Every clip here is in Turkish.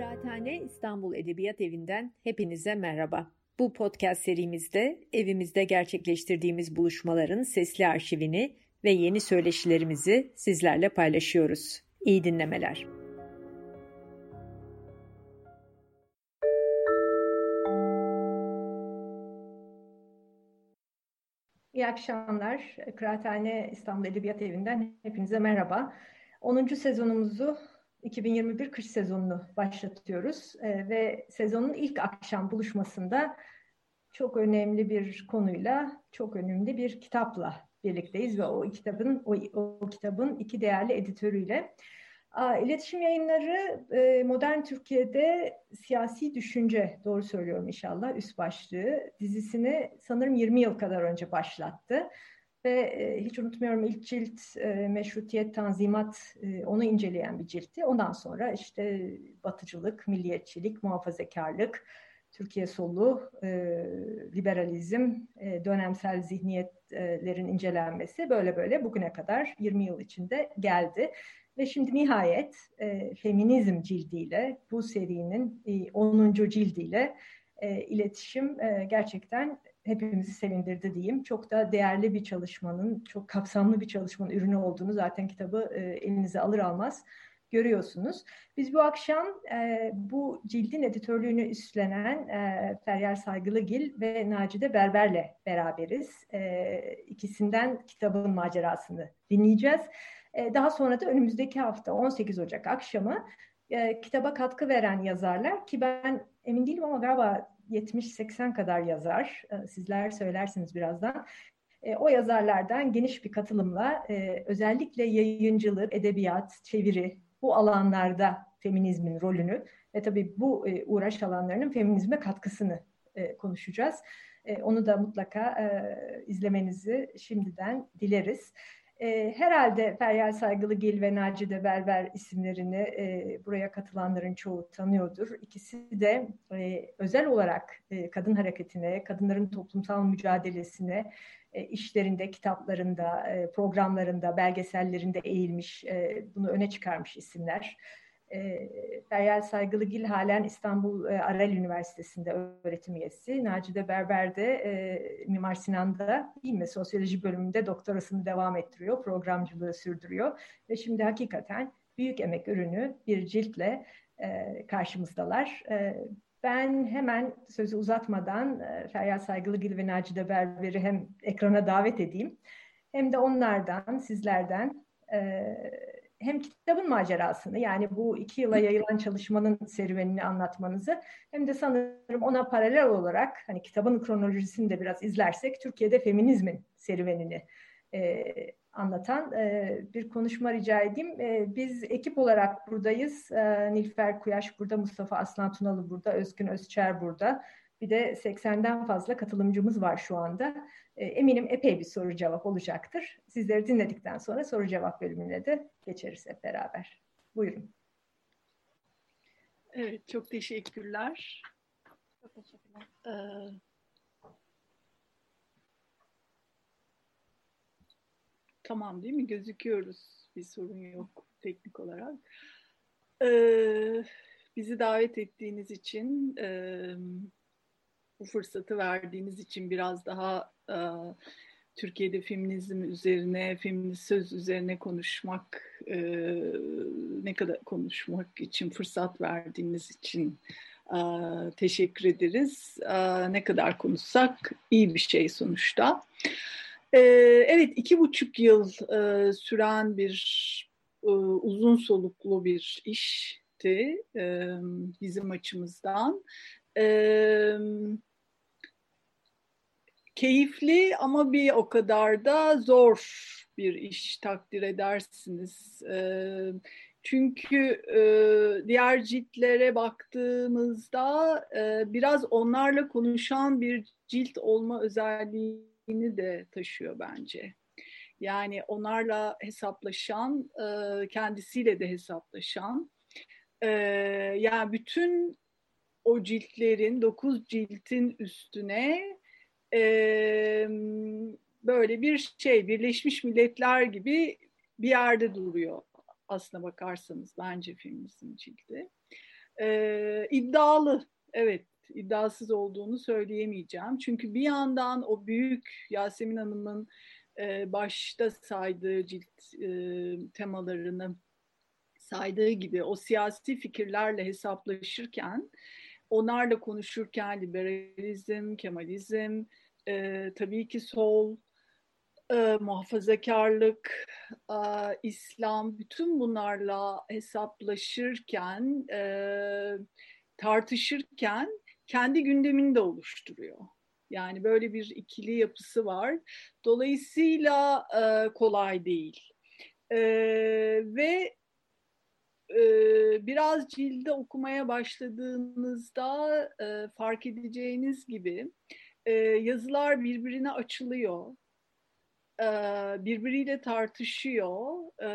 Kıraathane İstanbul Edebiyat Evi'nden hepinize merhaba. Bu podcast serimizde evimizde gerçekleştirdiğimiz buluşmaların sesli arşivini ve yeni söyleşilerimizi sizlerle paylaşıyoruz. İyi dinlemeler. İyi akşamlar. Kıraathane İstanbul Edebiyat Evi'nden hepinize merhaba. 10. sezonumuzu 2021 kış sezonunu başlatıyoruz ee, ve sezonun ilk akşam buluşmasında çok önemli bir konuyla, çok önemli bir kitapla birlikteyiz ve o kitabın o, o kitabın iki değerli editörüyle. İletişim yayınları e, modern Türkiye'de siyasi düşünce, doğru söylüyorum inşallah, üst başlığı dizisini sanırım 20 yıl kadar önce başlattı. Ve e, hiç unutmuyorum ilk cilt e, meşrutiyet, tanzimat onu inceleyen bir ciltti. Ondan sonra işte batıcılık, milliyetçilik, muhafazakarlık, Türkiye solu, liberalizm, dönemsel zihniyetlerin incelenmesi böyle böyle bugüne kadar 20 yıl içinde geldi. Ve şimdi nihayet e, feminizm cildiyle, bu serinin e, 10. cildiyle e, iletişim e, gerçekten hepimizi sevindirdi diyeyim. Çok da değerli bir çalışmanın, çok kapsamlı bir çalışmanın ürünü olduğunu zaten kitabı e, elinize alır almaz görüyorsunuz. Biz bu akşam e, bu cildin editörlüğünü üstlenen e, Feryal Saygılıgil ve Nacide Berber'le beraberiz. E, ikisinden kitabın macerasını dinleyeceğiz. E, daha sonra da önümüzdeki hafta 18 Ocak akşamı e, kitaba katkı veren yazarlar ki ben emin değilim ama galiba 70-80 kadar yazar. E, sizler söylersiniz birazdan. o yazarlardan geniş bir katılımla özellikle yayıncılık, edebiyat, çeviri bu alanlarda feminizmin rolünü ve tabii bu uğraş alanlarının feminizme katkısını konuşacağız. onu da mutlaka izlemenizi şimdiden dileriz. E, herhalde Feryal Saygılıgil ve Nacide Berber isimlerini e, buraya katılanların çoğu tanıyordur. İkisi de e, özel olarak e, kadın hareketine, kadınların toplumsal mücadelesine, e, işlerinde, kitaplarında, e, programlarında, belgesellerinde eğilmiş, e, bunu öne çıkarmış isimler. E, Feryal Saygılıgil halen İstanbul e, Arel Üniversitesi'nde öğretim üyesi. Nacide Berber de e, Mimar Sinan'da değil sosyoloji bölümünde doktorasını devam ettiriyor, programcılığı sürdürüyor. Ve şimdi hakikaten büyük emek ürünü bir ciltle e, karşımızdalar. E, ben hemen sözü uzatmadan e, Feryal Saygılıgil ve Nacide Berber'i hem ekrana davet edeyim hem de onlardan, sizlerden e, hem kitabın macerasını yani bu iki yıla yayılan çalışmanın serüvenini anlatmanızı hem de sanırım ona paralel olarak hani kitabın kronolojisini de biraz izlersek Türkiye'de feminizmin serüvenini e, anlatan e, bir konuşma rica edeyim. E, biz ekip olarak buradayız. E, Nilfer Kuyaş burada, Mustafa Aslan Tunalı burada, Özgün Özçer burada. Bir de 80'den fazla katılımcımız var şu anda. E, eminim epey bir soru cevap olacaktır. Sizleri dinledikten sonra soru cevap bölümüne de geçeriz hep beraber. Buyurun. Evet, çok teşekkürler. Çok teşekkürler. Ee, tamam değil mi? Gözüküyoruz. Bir sorun yok teknik olarak. Ee, bizi davet ettiğiniz için e, bu fırsatı verdiğiniz için biraz daha e, Türkiye'de feminizm üzerine, feminist söz üzerine konuşmak, e, ne kadar konuşmak için fırsat verdiğiniz için e, teşekkür ederiz. E, ne kadar konuşsak iyi bir şey sonuçta. E, evet, iki buçuk yıl e, süren bir e, uzun soluklu bir işti e, bizim açımızdan. Evet keyifli ama bir o kadar da zor bir iş takdir edersiniz. Ee, çünkü e, diğer ciltlere baktığımızda e, biraz onlarla konuşan bir cilt olma özelliğini de taşıyor bence. Yani onlarla hesaplaşan, e, kendisiyle de hesaplaşan. yani bütün o ciltlerin, dokuz ciltin üstüne e, böyle bir şey Birleşmiş Milletler gibi bir yerde duruyor aslına bakarsanız bence feminizm cildi. E, iddialı, evet iddiasız olduğunu söyleyemeyeceğim. Çünkü bir yandan o büyük Yasemin Hanım'ın e, başta saydığı cilt e, temalarını saydığı gibi o siyasi fikirlerle hesaplaşırken, onlarla konuşurken liberalizm, kemalizm, e, tabii ki sol, e, muhafazakarlık, e, İslam, bütün bunlarla hesaplaşırken, e, tartışırken kendi gündemini de oluşturuyor. Yani böyle bir ikili yapısı var. Dolayısıyla e, kolay değil. E, ve biraz cilde okumaya başladığınızda fark edeceğiniz gibi yazılar birbirine açılıyor. E, birbiriyle tartışıyor. E,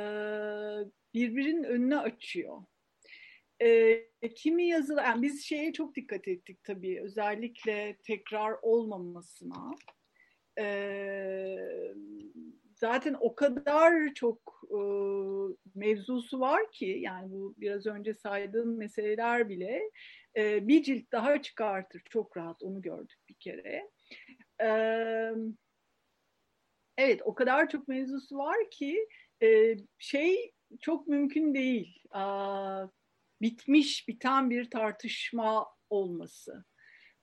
birbirinin önüne açıyor. Kimi yazılar, yani biz şeye çok dikkat ettik tabii, özellikle tekrar olmamasına. E, zaten o kadar çok e, mevzusu var ki, yani bu biraz önce saydığım meseleler bile e, bir cilt daha çıkartır. Çok rahat, onu gördük bir kere. E, evet, o kadar çok mevzusu var ki e, şey çok mümkün değil. Aa, bitmiş, biten bir tartışma olması.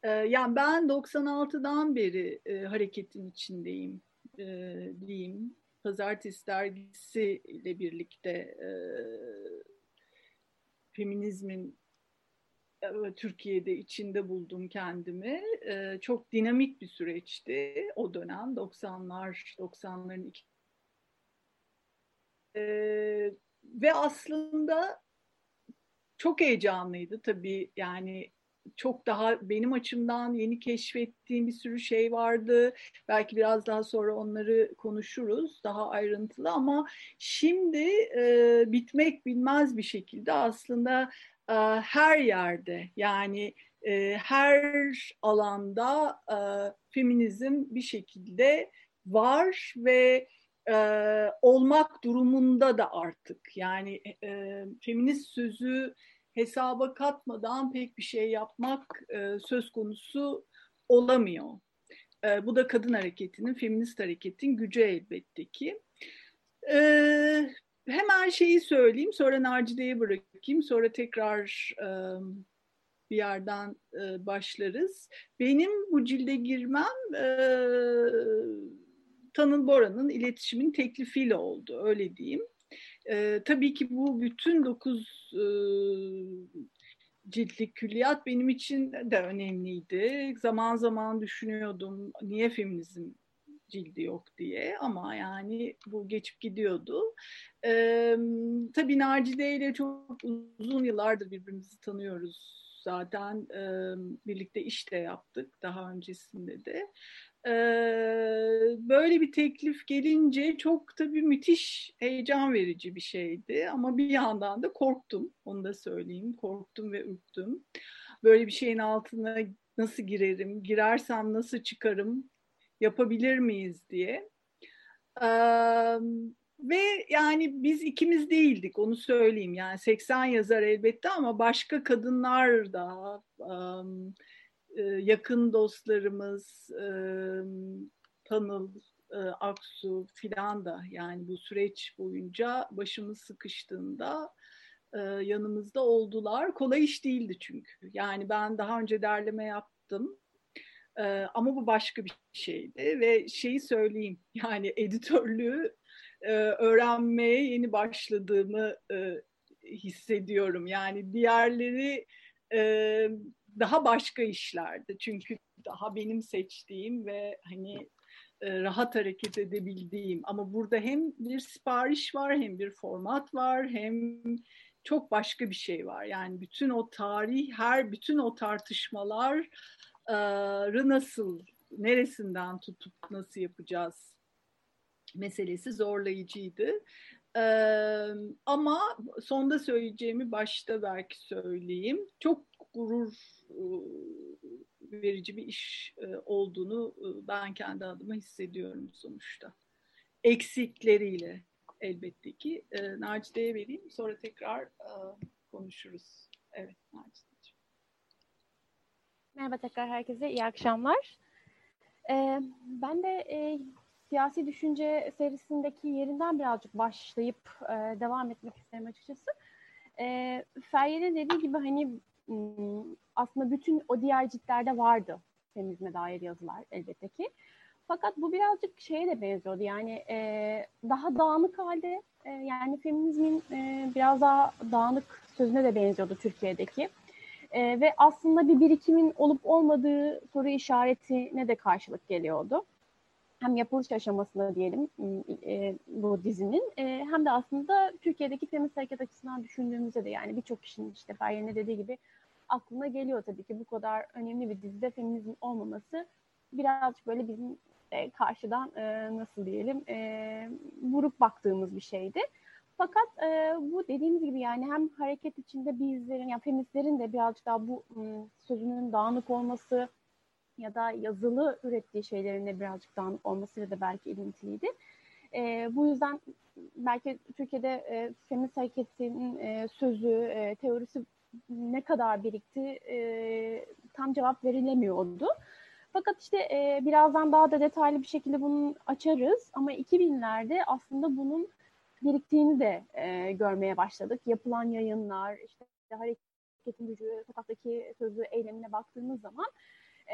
Yani ben 96'dan beri e, hareketin içindeyim e, diyeyim. Pazartesi dergisi ile birlikte e, feminizmin e, Türkiye'de içinde buldum kendimi. E, çok dinamik bir süreçti o dönem 90'lar 90'ların iki e, ve aslında çok heyecanlıydı tabii yani çok daha benim açımdan yeni keşfettiğim bir sürü şey vardı. Belki biraz daha sonra onları konuşuruz daha ayrıntılı ama şimdi e, bitmek bilmez bir şekilde aslında e, her yerde yani e, her alanda e, feminizm bir şekilde var ve e, olmak durumunda da artık yani e, feminist sözü hesaba katmadan pek bir şey yapmak e, söz konusu olamıyor. E, bu da kadın hareketinin, feminist hareketin gücü elbette ki. E, hemen şeyi söyleyeyim, sonra Nacide'ye bırakayım, sonra tekrar e, bir yerden e, başlarız. Benim bu cilde girmem e, Tanıl Bora'nın iletişimin teklifiyle oldu, öyle diyeyim. E, tabii ki bu bütün dokuz e, ciltlik külliyat benim için de önemliydi. Zaman zaman düşünüyordum niye feminizm cildi yok diye ama yani bu geçip gidiyordu. Ee, tabii Nacide ile çok uzun yıllardır birbirimizi tanıyoruz zaten e, birlikte iş de yaptık daha öncesinde de böyle bir teklif gelince çok tabii müthiş heyecan verici bir şeydi ama bir yandan da korktum. Onu da söyleyeyim. Korktum ve ürktüm. Böyle bir şeyin altına nasıl girerim girersem nasıl çıkarım yapabilir miyiz diye. Ve yani biz ikimiz değildik onu söyleyeyim. Yani 80 yazar elbette ama başka kadınlar da um, yakın dostlarımız e, Tanıl, e, Aksu filan da yani bu süreç boyunca başımız sıkıştığında e, yanımızda oldular. Kolay iş değildi çünkü. Yani ben daha önce derleme yaptım. E, ama bu başka bir şeydi ve şeyi söyleyeyim yani editörlüğü e, öğrenmeye yeni başladığımı e, hissediyorum. Yani diğerleri e, daha başka işlerdi. Çünkü daha benim seçtiğim ve hani e, rahat hareket edebildiğim ama burada hem bir sipariş var hem bir format var hem çok başka bir şey var. Yani bütün o tarih, her bütün o tartışmaları nasıl, neresinden tutup nasıl yapacağız meselesi zorlayıcıydı. Ee, ama sonda söyleyeceğimi başta belki söyleyeyim. Çok gurur verici bir iş olduğunu ben kendi adıma hissediyorum sonuçta. Eksikleriyle elbette ki. Nacide'ye vereyim sonra tekrar konuşuruz. Evet Nacide. Merhaba tekrar herkese, iyi akşamlar. Ben de siyasi düşünce serisindeki yerinden birazcık başlayıp devam etmek isterim açıkçası. E, Feryal'in dediği gibi hani aslında bütün o diğer ciltlerde vardı feminizme dair yazılar elbette ki. Fakat bu birazcık şeye de benziyordu yani e, daha dağınık halde e, yani feminizmin e, biraz daha dağınık sözüne de benziyordu Türkiye'deki. E, ve aslında bir birikimin olup olmadığı soru işaretine de karşılık geliyordu. Hem yapılış aşamasında diyelim e, bu dizinin e, hem de aslında Türkiye'deki feminist hareket açısından düşündüğümüzde de yani birçok kişinin işte Feryal'in dediği gibi aklına geliyor tabii ki bu kadar önemli bir dizide feminizm olmaması birazcık böyle bizim e, karşıdan e, nasıl diyelim e, vurup baktığımız bir şeydi. Fakat e, bu dediğimiz gibi yani hem hareket içinde bizlerin, yani feministlerin de birazcık daha bu m, sözünün dağınık olması ya da yazılı ürettiği şeylerin de birazcık dağınık olmasıyla da belki ilintiliydi. E, bu yüzden belki Türkiye'de e, feminist hareketinin e, sözü, e, teorisi ne kadar birikti e, tam cevap verilemiyordu. Fakat işte e, birazdan daha da detaylı bir şekilde bunu açarız. Ama 2000'lerde aslında bunun biriktiğini de e, görmeye başladık. Yapılan yayınlar, işte hareketin gücü, sokaktaki sözü, eylemine baktığımız zaman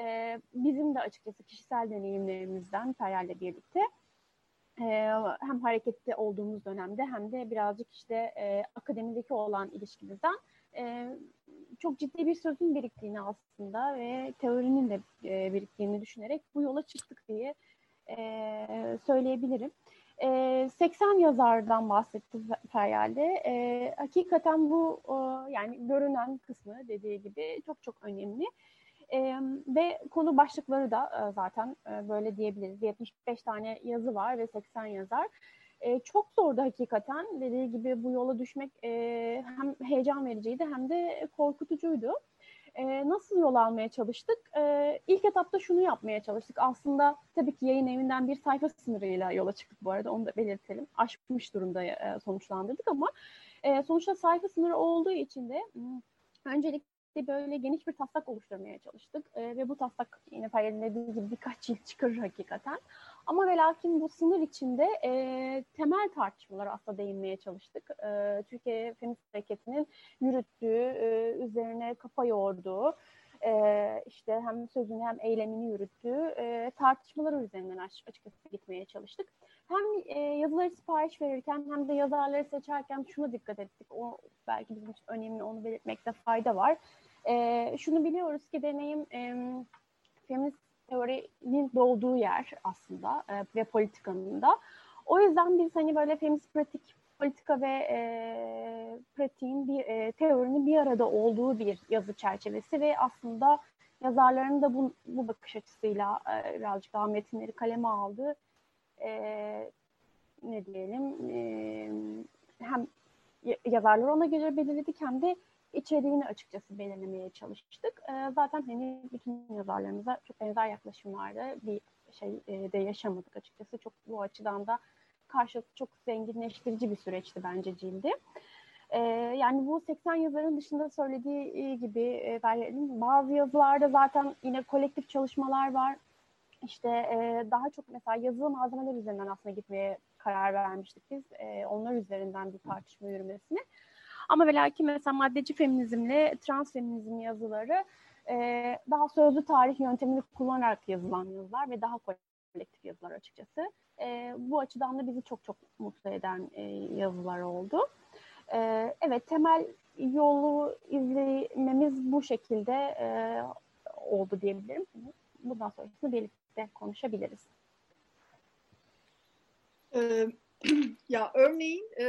e, bizim de açıkçası kişisel deneyimlerimizden Feryal'le birlikte e, hem harekette olduğumuz dönemde hem de birazcık işte e, akademideki olan ilişkimizden e, çok ciddi bir sözün biriktiğini aslında ve teorinin de e, biriktiğini düşünerek bu yola çıktık diye e, söyleyebilirim. E, 80 yazardan bahsetti Feryal'de. E, hakikaten bu e, yani görünen kısmı dediği gibi çok çok önemli. E, ve konu başlıkları da e, zaten e, böyle diyebiliriz. 75 tane yazı var ve 80 yazar. E, çok zordu hakikaten. Dediği gibi bu yola düşmek e, hem heyecan vericiydi hem de korkutucuydu. E, nasıl yol almaya çalıştık? E, ilk etapta şunu yapmaya çalıştık. Aslında tabii ki yayın evinden bir sayfa sınırıyla yola çıktık bu arada onu da belirtelim. Aşmış durumda e, sonuçlandırdık ama e, sonuçta sayfa sınırı olduğu için de öncelikle böyle geniş bir taslak oluşturmaya çalıştık. E, ve bu taslak yine Feryal'in dediği gibi birkaç yıl çıkarır hakikaten. Ama ve lakin bu sınır içinde e, temel tartışmalara aslında değinmeye çalıştık. E, Türkiye Feminist Hareketi'nin yürüttüğü, e, üzerine kafa yorduğu, e, işte hem sözünü hem eylemini yürüttüğü e, tartışmalar üzerinden açıkçası gitmeye çalıştık. Hem e, yazıları sipariş verirken hem de yazarları seçerken şuna dikkat ettik. O belki bizim için önemli, onu belirtmekte fayda var. E, şunu biliyoruz ki deneyim e, feminist teorinin doğduğu yer aslında e, ve politikanın da. O yüzden biz hani böyle feminist pratik, politika ve e, pratiğin bir e, teorinin bir arada olduğu bir yazı çerçevesi ve aslında yazarların da bu, bu bakış açısıyla e, birazcık daha metinleri kaleme aldı. E, ne diyelim e, hem yazarlar ona göre belirledik hem de içeriğini açıkçası belirlemeye çalıştık. E, zaten hani bütün yazarlarımıza çok benzer yaklaşımlarda bir şey e, de yaşamadık açıkçası. Çok bu açıdan da karşılıklı çok zenginleştirici bir süreçti bence cildi. E, yani bu 80 yazarın dışında söylediği gibi e, bazı yazılarda zaten yine kolektif çalışmalar var. İşte e, daha çok mesela yazılı malzemeler üzerinden aslında gitmeye karar vermiştik biz. E, onlar üzerinden bir tartışma yürümesini. Ama ve lakin mesela maddeci feminizmle trans feminizm yazıları e, daha sözlü tarih yöntemini kullanarak yazılan yazılar ve daha kolektif yazılar açıkçası. E, bu açıdan da bizi çok çok mutlu eden e, yazılar oldu. E, evet temel yolu izlememiz bu şekilde e, oldu diyebilirim. Bundan sonrasını birlikte konuşabiliriz. Ee, ya örneğin e,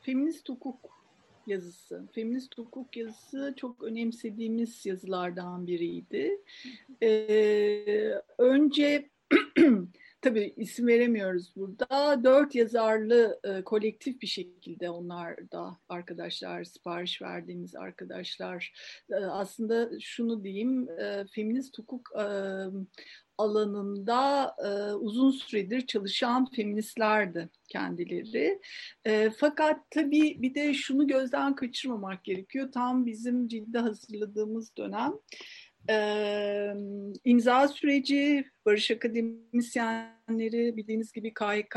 feminist hukuk yazısı. Feminist hukuk yazısı çok önemsediğimiz yazılardan biriydi. Ee, önce tabii isim veremiyoruz burada. Dört yazarlı e, kolektif bir şekilde onlar da arkadaşlar, sipariş verdiğimiz arkadaşlar. E, aslında şunu diyeyim, e, feminist hukuk e, alanında e, uzun süredir çalışan feministlerdi kendileri. E, fakat tabii bir de şunu gözden kaçırmamak gerekiyor. Tam bizim cilde hazırladığımız dönem Ee, imza süreci, Barış Akademisyenleri, bildiğiniz gibi KHK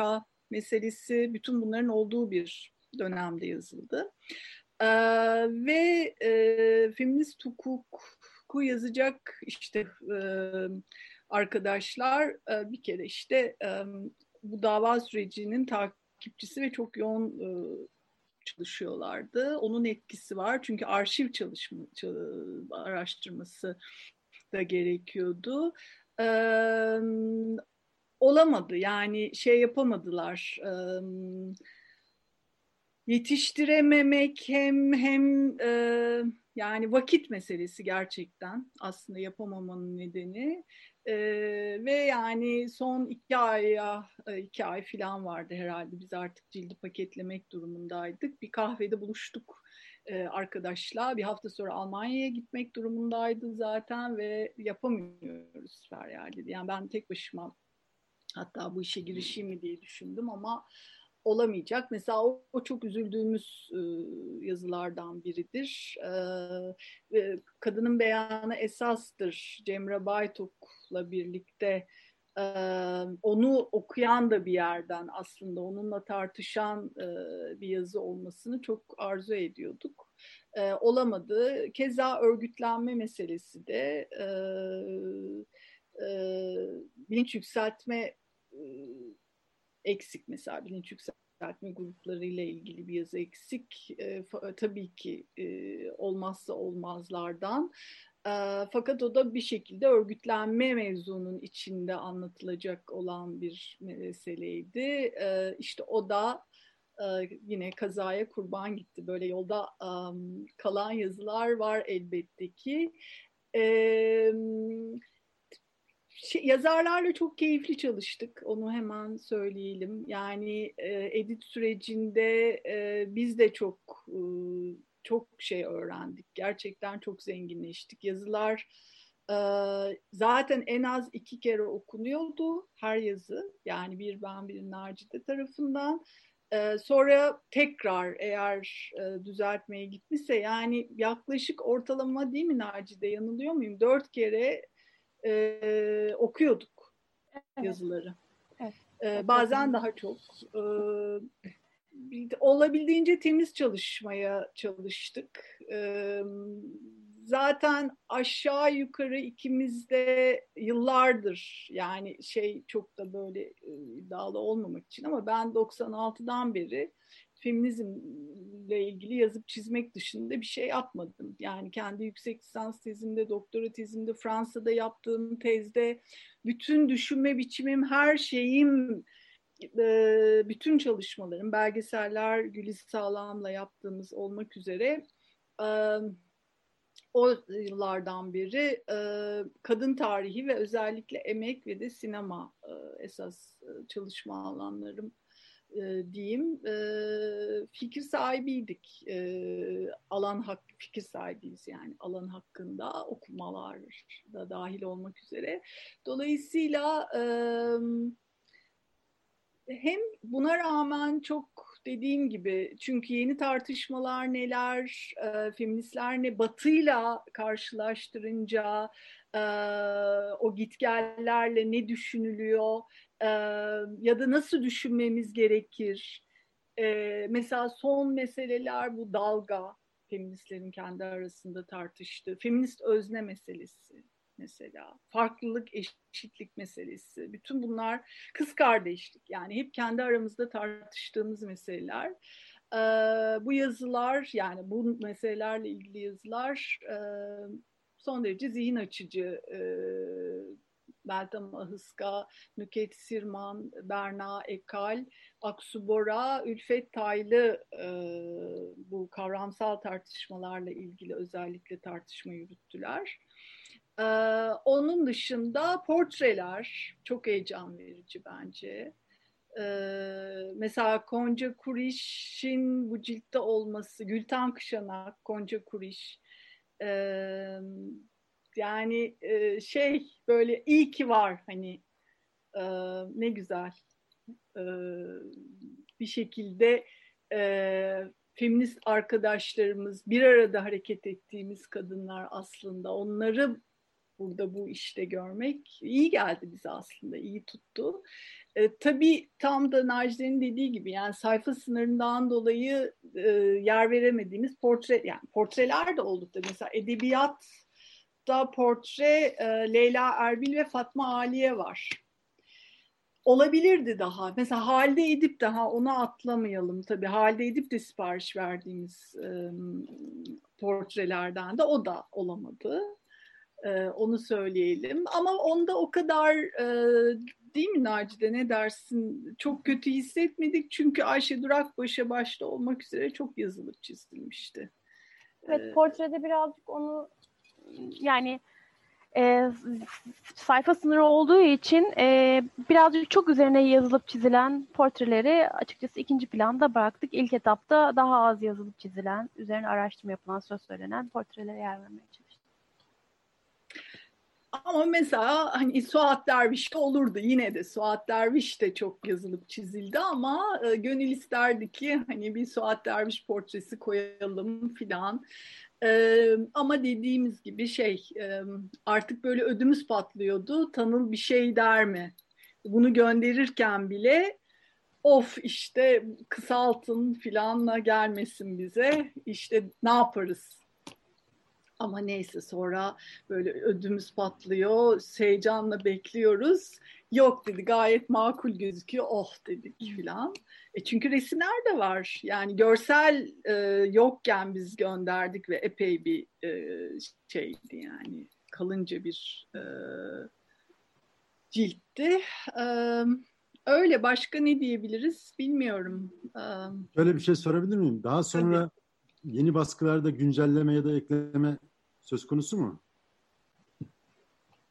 meselesi, bütün bunların olduğu bir dönemde yazıldı. Ee, ve e, feminist hukuku yazacak işte e, arkadaşlar e, bir kere işte e, bu dava sürecinin takipçisi ve çok yoğun e, çalışıyorlardı. Onun etkisi var çünkü arşiv çalışma araştırması da gerekiyordu. Ee, olamadı yani şey yapamadılar. Ee, yetiştirememek hem hem e, yani vakit meselesi gerçekten aslında yapamamanın nedeni ee, ve yani son iki aya, e, iki ay falan vardı herhalde. Biz artık cildi paketlemek durumundaydık. Bir kahvede buluştuk e, arkadaşla. Bir hafta sonra Almanya'ya gitmek durumundaydı zaten ve yapamıyoruz Feryal dedi. Yani ben tek başıma hatta bu işe girişeyim mi diye düşündüm ama olamayacak. Mesela o, o çok üzüldüğümüz e, yazılardan biridir. E, kadının beyanı esastır. Cemre Baytuk'la birlikte e, onu okuyan da bir yerden aslında onunla tartışan e, bir yazı olmasını çok arzu ediyorduk. E, olamadı. Keza örgütlenme meselesi de e, e, bilinç yükseltme eksik mesela bilinç yükseltme grupları ile ilgili bir yazı eksik. E, tabii ki e, olmazsa olmazlardan. E, fakat o da bir şekilde örgütlenme mevzunun içinde anlatılacak olan bir meseleydi. E, işte o da e, yine kazaya kurban gitti. Böyle yolda um, kalan yazılar var elbette ki. E, şey, yazarlarla çok keyifli çalıştık. Onu hemen söyleyelim. Yani e, edit sürecinde e, biz de çok e, çok şey öğrendik. Gerçekten çok zenginleştik. Yazılar e, zaten en az iki kere okunuyordu her yazı. Yani bir ben bir Nacide tarafından. Ee, sonra tekrar eğer e, düzeltmeye gitmişse yani yaklaşık ortalama değil mi Nacide yanılıyor muyum? Dört kere e, okuyorduk evet. yazıları. Evet. E, bazen daha çok. E, olabildiğince temiz çalışmaya çalıştık. E, zaten aşağı yukarı ikimiz de yıllardır yani şey çok da böyle iddialı olmamak için ama ben 96'dan beri feminizmle ilgili yazıp çizmek dışında bir şey yapmadım. Yani kendi yüksek lisans tezimde, doktora tezimde, Fransa'da yaptığım tezde bütün düşünme biçimim, her şeyim, e, bütün çalışmalarım, belgeseller Güliz Sağlam'la yaptığımız olmak üzere e, o yıllardan beri e, kadın tarihi ve özellikle emek ve de sinema esas çalışma alanlarım e, diyeyim e, fikir sahibiydik. E, alan hak fikir sahibiyiz yani alan hakkında okumalar da dahil olmak üzere. Dolayısıyla e, hem buna rağmen çok dediğim gibi çünkü yeni tartışmalar neler, e, feministler ne, batıyla karşılaştırınca e, o gitgellerle ne düşünülüyor, e, ya da nasıl düşünmemiz gerekir? E, mesela son meseleler bu dalga, feministlerin kendi arasında tartıştığı, feminist özne meselesi mesela, farklılık, eşitlik meselesi, bütün bunlar kız kardeşlik. Yani hep kendi aramızda tartıştığımız meseleler. Ee, bu yazılar yani bu meselelerle ilgili yazılar e, son derece zihin açıcı e, Meltem Ahıska, Nüket Sirman, Berna Ekal, Aksu Bora, Ülfet Taylı e, bu kavramsal tartışmalarla ilgili özellikle tartışma yürüttüler. E, onun dışında portreler çok heyecan verici bence. Ee, mesela Konca Kuriş'in bu ciltte olması, Gülten Kışanak, Konca Kuriş, e, yani e, şey böyle iyi ki var hani e, ne güzel e, bir şekilde e, feminist arkadaşlarımız bir arada hareket ettiğimiz kadınlar aslında onları burada bu işte görmek iyi geldi bize aslında, iyi tuttu. E, tabii tam da Nacide'nin dediği gibi yani sayfa sınırından dolayı e, yer veremediğimiz portre, yani portreler de oldu da mesela edebiyatta portre e, Leyla Erbil ve Fatma Aliye var. Olabilirdi daha. Mesela Halde Edip daha onu atlamayalım tabii. Halde Edip de sipariş verdiğimiz e, portrelerden de o da olamadı. E, onu söyleyelim. Ama onda o kadar e, değil mi Nacide ne dersin? Çok kötü hissetmedik çünkü Ayşe Durakbaş'a başta olmak üzere çok yazılıp çizilmişti. Evet ee, portrede birazcık onu yani e, sayfa sınırı olduğu için e, birazcık çok üzerine yazılıp çizilen portreleri açıkçası ikinci planda bıraktık. İlk etapta daha az yazılıp çizilen, üzerine araştırma yapılan, söz söylenen portrelere yer vermeye çalıştık. Ama mesela hani Suat Derviş de olurdu yine de Suat Derviş de çok yazılıp çizildi ama e, gönül isterdi ki hani bir Suat Derviş portresi koyalım filan. E, ama dediğimiz gibi şey artık böyle ödümüz patlıyordu. Tanıl bir şey der mi? Bunu gönderirken bile of işte kısaltın filanla gelmesin bize. İşte ne yaparız ama neyse sonra böyle ödümüz patlıyor, heyecanla bekliyoruz. Yok dedi gayet makul gözüküyor, oh dedik filan. E çünkü resimler de var. Yani görsel e, yokken biz gönderdik ve epey bir e, şeydi yani kalınca bir e, ciltti. E, öyle başka ne diyebiliriz bilmiyorum. E, Şöyle bir şey sorabilir miyim? Daha sonra Tabii. yeni baskılarda güncelleme ya da ekleme söz konusu mu?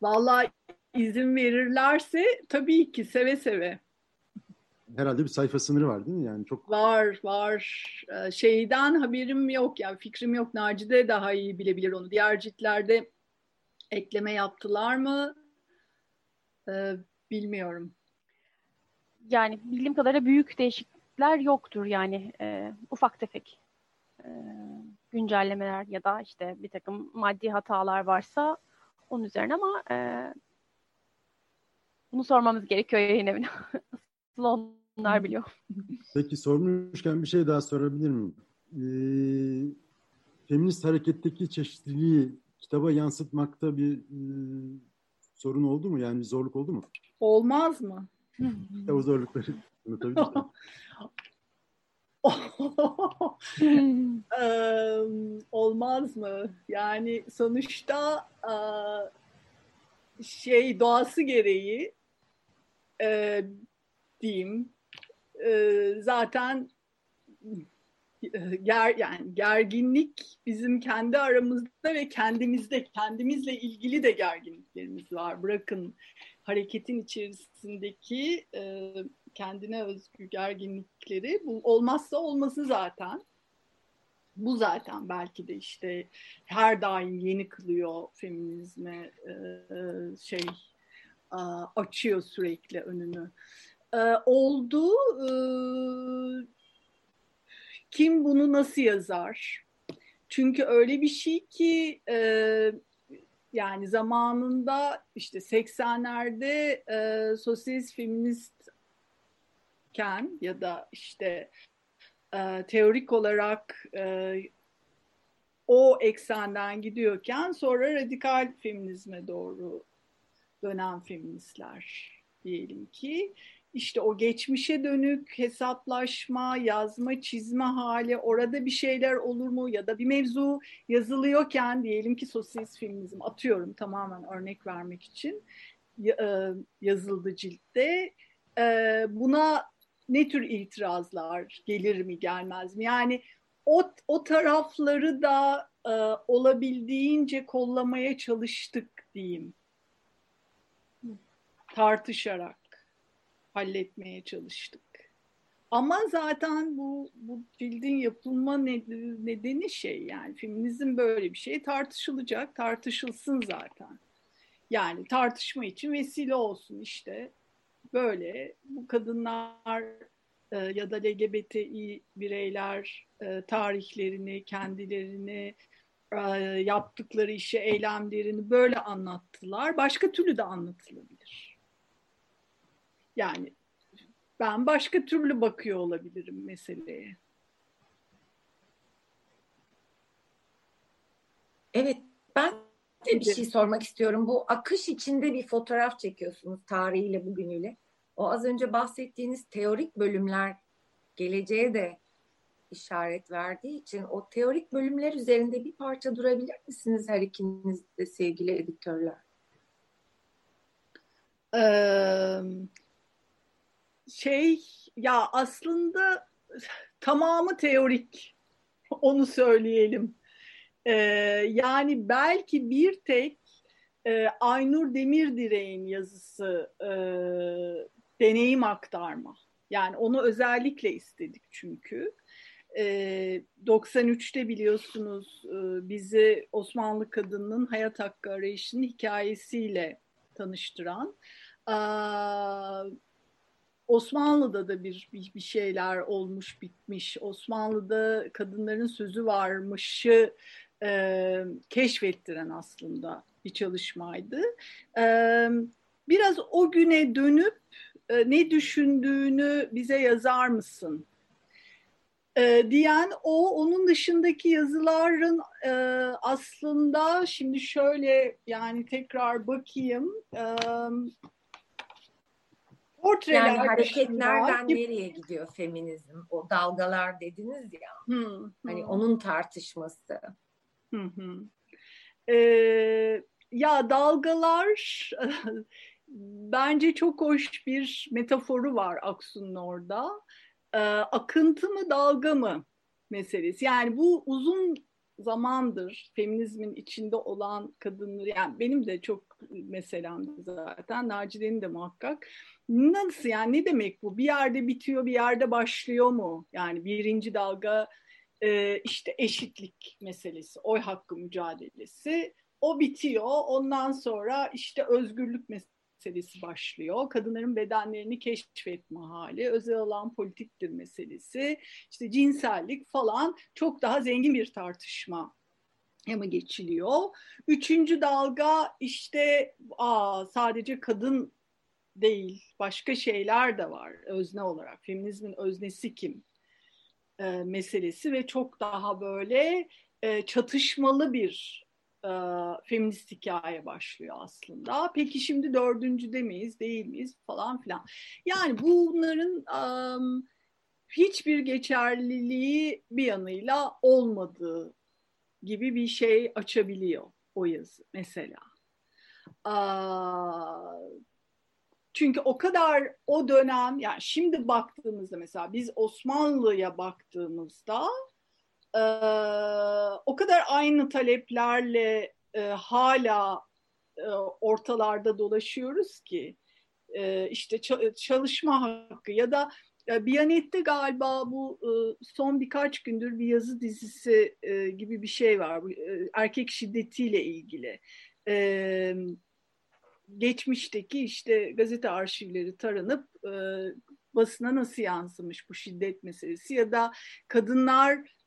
Vallahi izin verirlerse tabii ki seve seve. Herhalde bir sayfa sınırı var değil mi? Yani çok var var. Ee, şeyden haberim yok yani fikrim yok. Nacide daha iyi bilebilir onu. Diğer ciltlerde ekleme yaptılar mı? Ee, bilmiyorum. Yani bildiğim kadarıyla büyük değişiklikler yoktur yani e, ufak tefek e, güncellemeler ya da işte bir takım maddi hatalar varsa onun üzerine ama e, bunu sormamız gerekiyor yayın evine. Asıl onlar biliyor. Peki sormuşken bir şey daha sorabilir miyim? Ee, feminist hareketteki çeşitliliği kitaba yansıtmakta bir e, sorun oldu mu? Yani bir zorluk oldu mu? Olmaz mı? o zorlukları anlatabilirsin. olmaz mı? Yani sonuçta şey doğası gereği e, diyeyim e, zaten ger yani gerginlik bizim kendi aramızda ve kendimizde kendimizle ilgili de gerginliklerimiz var. Bırakın hareketin içerisindeki e, kendine özgü gerginlikleri bu olmazsa olması zaten. Bu zaten belki de işte her daim yeni kılıyor feminizme e, şey açıyor sürekli önünü. E, oldu e, kim bunu nasıl yazar? Çünkü öyle bir şey ki yani zamanında işte 80'lerde e, sosyalist feminist iken ya da işte e, teorik olarak e, o eksenden gidiyorken sonra radikal feminizme doğru dönen feministler diyelim ki işte o geçmişe dönük hesaplaşma, yazma, çizme hali, orada bir şeyler olur mu ya da bir mevzu yazılıyorken diyelim ki sosyalist feminizm atıyorum tamamen örnek vermek için e, yazıldı ciltte. E, buna ne tür itirazlar gelir mi gelmez mi? Yani o, o tarafları da e, olabildiğince kollamaya çalıştık diyeyim. Tartışarak halletmeye çalıştık. Ama zaten bu, bu cildin yapılma nedeni şey yani feminizm böyle bir şey tartışılacak, tartışılsın zaten. Yani tartışma için vesile olsun işte böyle bu kadınlar e, ya da LGBTİ bireyler e, tarihlerini, kendilerini yaptıkları işi, eylemlerini böyle anlattılar. Başka türlü de anlatılabilir. Yani ben başka türlü bakıyor olabilirim meseleye. Evet, ben de bir şey sormak istiyorum. Bu akış içinde bir fotoğraf çekiyorsunuz tarihiyle bugünüyle. O az önce bahsettiğiniz teorik bölümler geleceğe de işaret verdiği için o teorik bölümler üzerinde bir parça durabilir misiniz her ikiniz de sevgili editörler? Ee, şey ya aslında tamamı teorik onu söyleyelim. Ee, yani belki bir tek e, Aynur Demirdire'in yazısı e, deneyim aktarma. Yani onu özellikle istedik çünkü. E, 93'te biliyorsunuz e, bizi Osmanlı kadının hayat hakkı arayışının hikayesiyle tanıştıran e, Osmanlı'da da bir, bir şeyler olmuş bitmiş. Osmanlı'da kadınların sözü varmışı e, keşfettiren aslında bir çalışmaydı. E, biraz o güne dönüp e, ne düşündüğünü bize yazar mısın e, diyen o onun dışındaki yazıların e, aslında şimdi şöyle yani tekrar bakayım e, portreler yani hareket nereden nereye gidiyor feminizm o dalgalar dediniz ya hı, hı. hani onun tartışması hı hı. Ee, ya dalgalar bence çok hoş bir metaforu var Aksu'nun orada e, akıntı mı dalga mı meselesi. Yani bu uzun zamandır feminizmin içinde olan kadınları yani benim de çok meselemdi zaten Nacide'nin de muhakkak. Nasıl yani ne demek bu? Bir yerde bitiyor bir yerde başlıyor mu? Yani birinci dalga e, işte eşitlik meselesi oy hakkı mücadelesi. O bitiyor ondan sonra işte özgürlük meselesi meselesi başlıyor. Kadınların bedenlerini keşfetme hali, özel alan politiktir meselesi, işte cinsellik falan çok daha zengin bir tartışma ama geçiliyor. Üçüncü dalga işte aa, sadece kadın değil, başka şeyler de var özne olarak. Feminizmin öznesi kim e, meselesi ve çok daha böyle e, çatışmalı bir e, feminist hikaye başlıyor aslında. Peki şimdi dördüncüde miyiz, değil miyiz falan filan. Yani bunların um, hiçbir geçerliliği bir yanıyla olmadığı gibi bir şey açabiliyor o yazı mesela. Uh, çünkü o kadar o dönem yani şimdi baktığımızda mesela biz Osmanlı'ya baktığımızda e, o kadar aynı taleplerle e, hala e, ortalarda dolaşıyoruz ki e, işte çalışma hakkı ya da e, Biyanet'te galiba bu e, son birkaç gündür bir yazı dizisi e, gibi bir şey var. Bu, e, erkek şiddetiyle ilgili. E, geçmişteki işte gazete arşivleri taranıp e, basına nasıl yansımış bu şiddet meselesi ya da kadınlar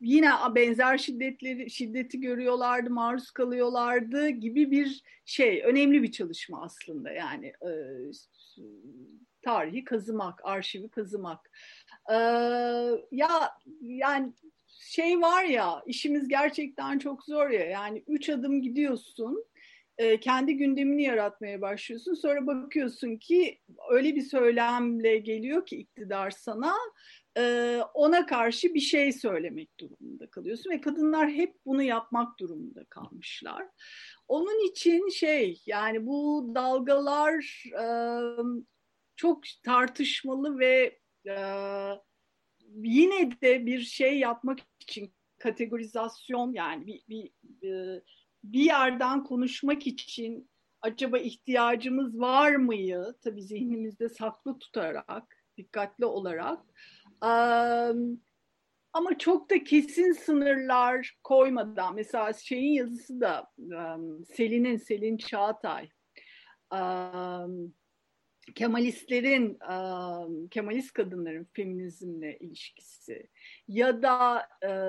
yine benzer şiddetleri şiddeti görüyorlardı, maruz kalıyorlardı gibi bir şey. Önemli bir çalışma aslında yani e, tarihi kazımak, arşivi kazımak. E, ya yani şey var ya işimiz gerçekten çok zor ya yani üç adım gidiyorsun e, kendi gündemini yaratmaya başlıyorsun. Sonra bakıyorsun ki öyle bir söylemle geliyor ki iktidar sana ona karşı bir şey söylemek durumunda kalıyorsun ve kadınlar hep bunu yapmak durumunda kalmışlar. Onun için şey yani bu dalgalar çok tartışmalı ve yine de bir şey yapmak için kategorizasyon yani bir, bir, bir yerden konuşmak için acaba ihtiyacımız var mıyı tabii zihnimizde saklı tutarak dikkatli olarak ama çok da kesin sınırlar koymadan mesela şeyin yazısı da Selin'in Selin Çağatay. Kemalistlerin, Kemalist kadınların feminizmle ilişkisi ya da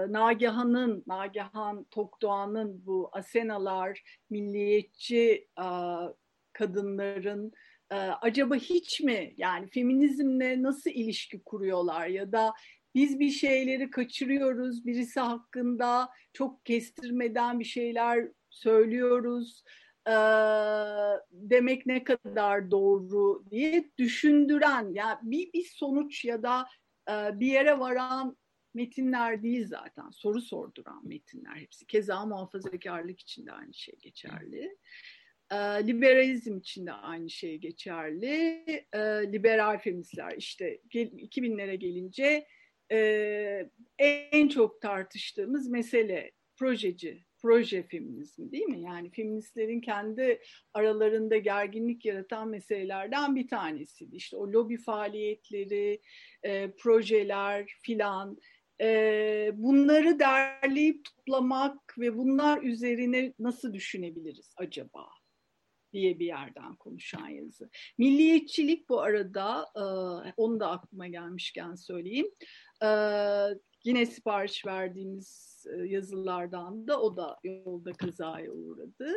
Nagihan'ın, Nagihan Tokdoğan'ın bu Asenalar, milliyetçi kadınların acaba hiç mi? Yani feminizmle nasıl ilişki kuruyorlar ya da biz bir şeyleri kaçırıyoruz, birisi hakkında çok kestirmeden bir şeyler söylüyoruz e, demek ne kadar doğru diye düşündüren yani bir, bir sonuç ya da e, bir yere varan metinler değil zaten. Soru sorduran metinler hepsi. Keza muhafazakarlık için de aynı şey geçerli e, liberalizm için de aynı şey geçerli e, liberal feministler işte 2000'lere gelince e, en çok tartıştığımız mesele projeci proje feminizmi değil mi? Yani feministlerin kendi aralarında gerginlik yaratan meselelerden bir tanesiydi. İşte o lobi faaliyetleri, e, projeler filan e, bunları derleyip toplamak ve bunlar üzerine nasıl düşünebiliriz acaba? Diye bir yerden konuşan yazı. Milliyetçilik bu arada, e, onu da aklıma gelmişken söyleyeyim. E, yine sipariş verdiğimiz yazılardan da o da yolda kazaya uğradı.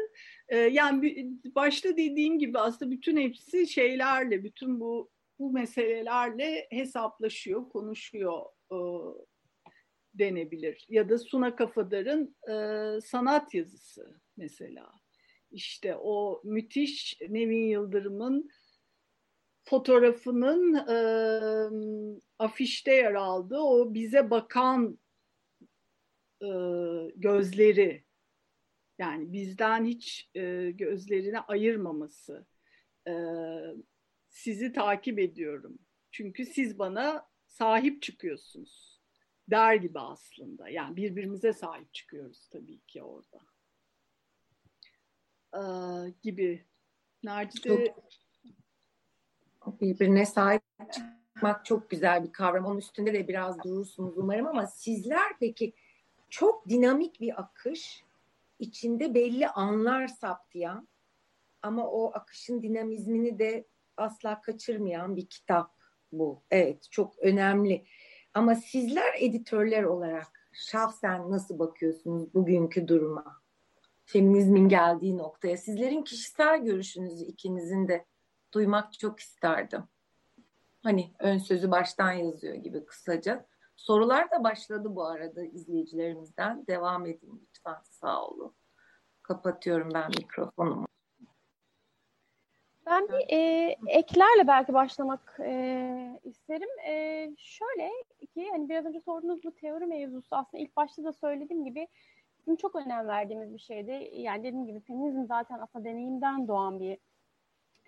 Yani başta dediğim gibi aslında bütün hepsi şeylerle, bütün bu bu meselelerle hesaplaşıyor, konuşuyor denebilir. Ya da Suna Kafadar'ın sanat yazısı mesela. İşte o müthiş Nevin Yıldırım'ın fotoğrafının e, afişte yer aldığı o bize bakan e, gözleri. Yani bizden hiç e, gözlerini ayırmaması. E, sizi takip ediyorum. Çünkü siz bana sahip çıkıyorsunuz der gibi aslında. Yani birbirimize sahip çıkıyoruz tabii ki orada gibi Nerede birbirine sahip çıkmak çok güzel bir kavram. Onun üstünde de biraz durursunuz umarım ama sizler peki çok dinamik bir akış, içinde belli anlar saptayan ama o akışın dinamizmini de asla kaçırmayan bir kitap bu. Evet, çok önemli. Ama sizler editörler olarak şahsen nasıl bakıyorsunuz bugünkü duruma? Feminizmin geldiği noktaya. Sizlerin kişisel görüşünüzü ikinizin de duymak çok isterdim. Hani ön sözü baştan yazıyor gibi kısaca. Sorular da başladı bu arada izleyicilerimizden. Devam edin lütfen sağ olun. Kapatıyorum ben mikrofonumu. Ben bir e, eklerle belki başlamak e, isterim. E, şöyle ki hani biraz önce sorduğunuz bu teori mevzusu aslında ilk başta da söylediğim gibi bizim çok önem verdiğimiz bir şeydi. Yani dediğim gibi feminizm zaten aslında deneyimden doğan bir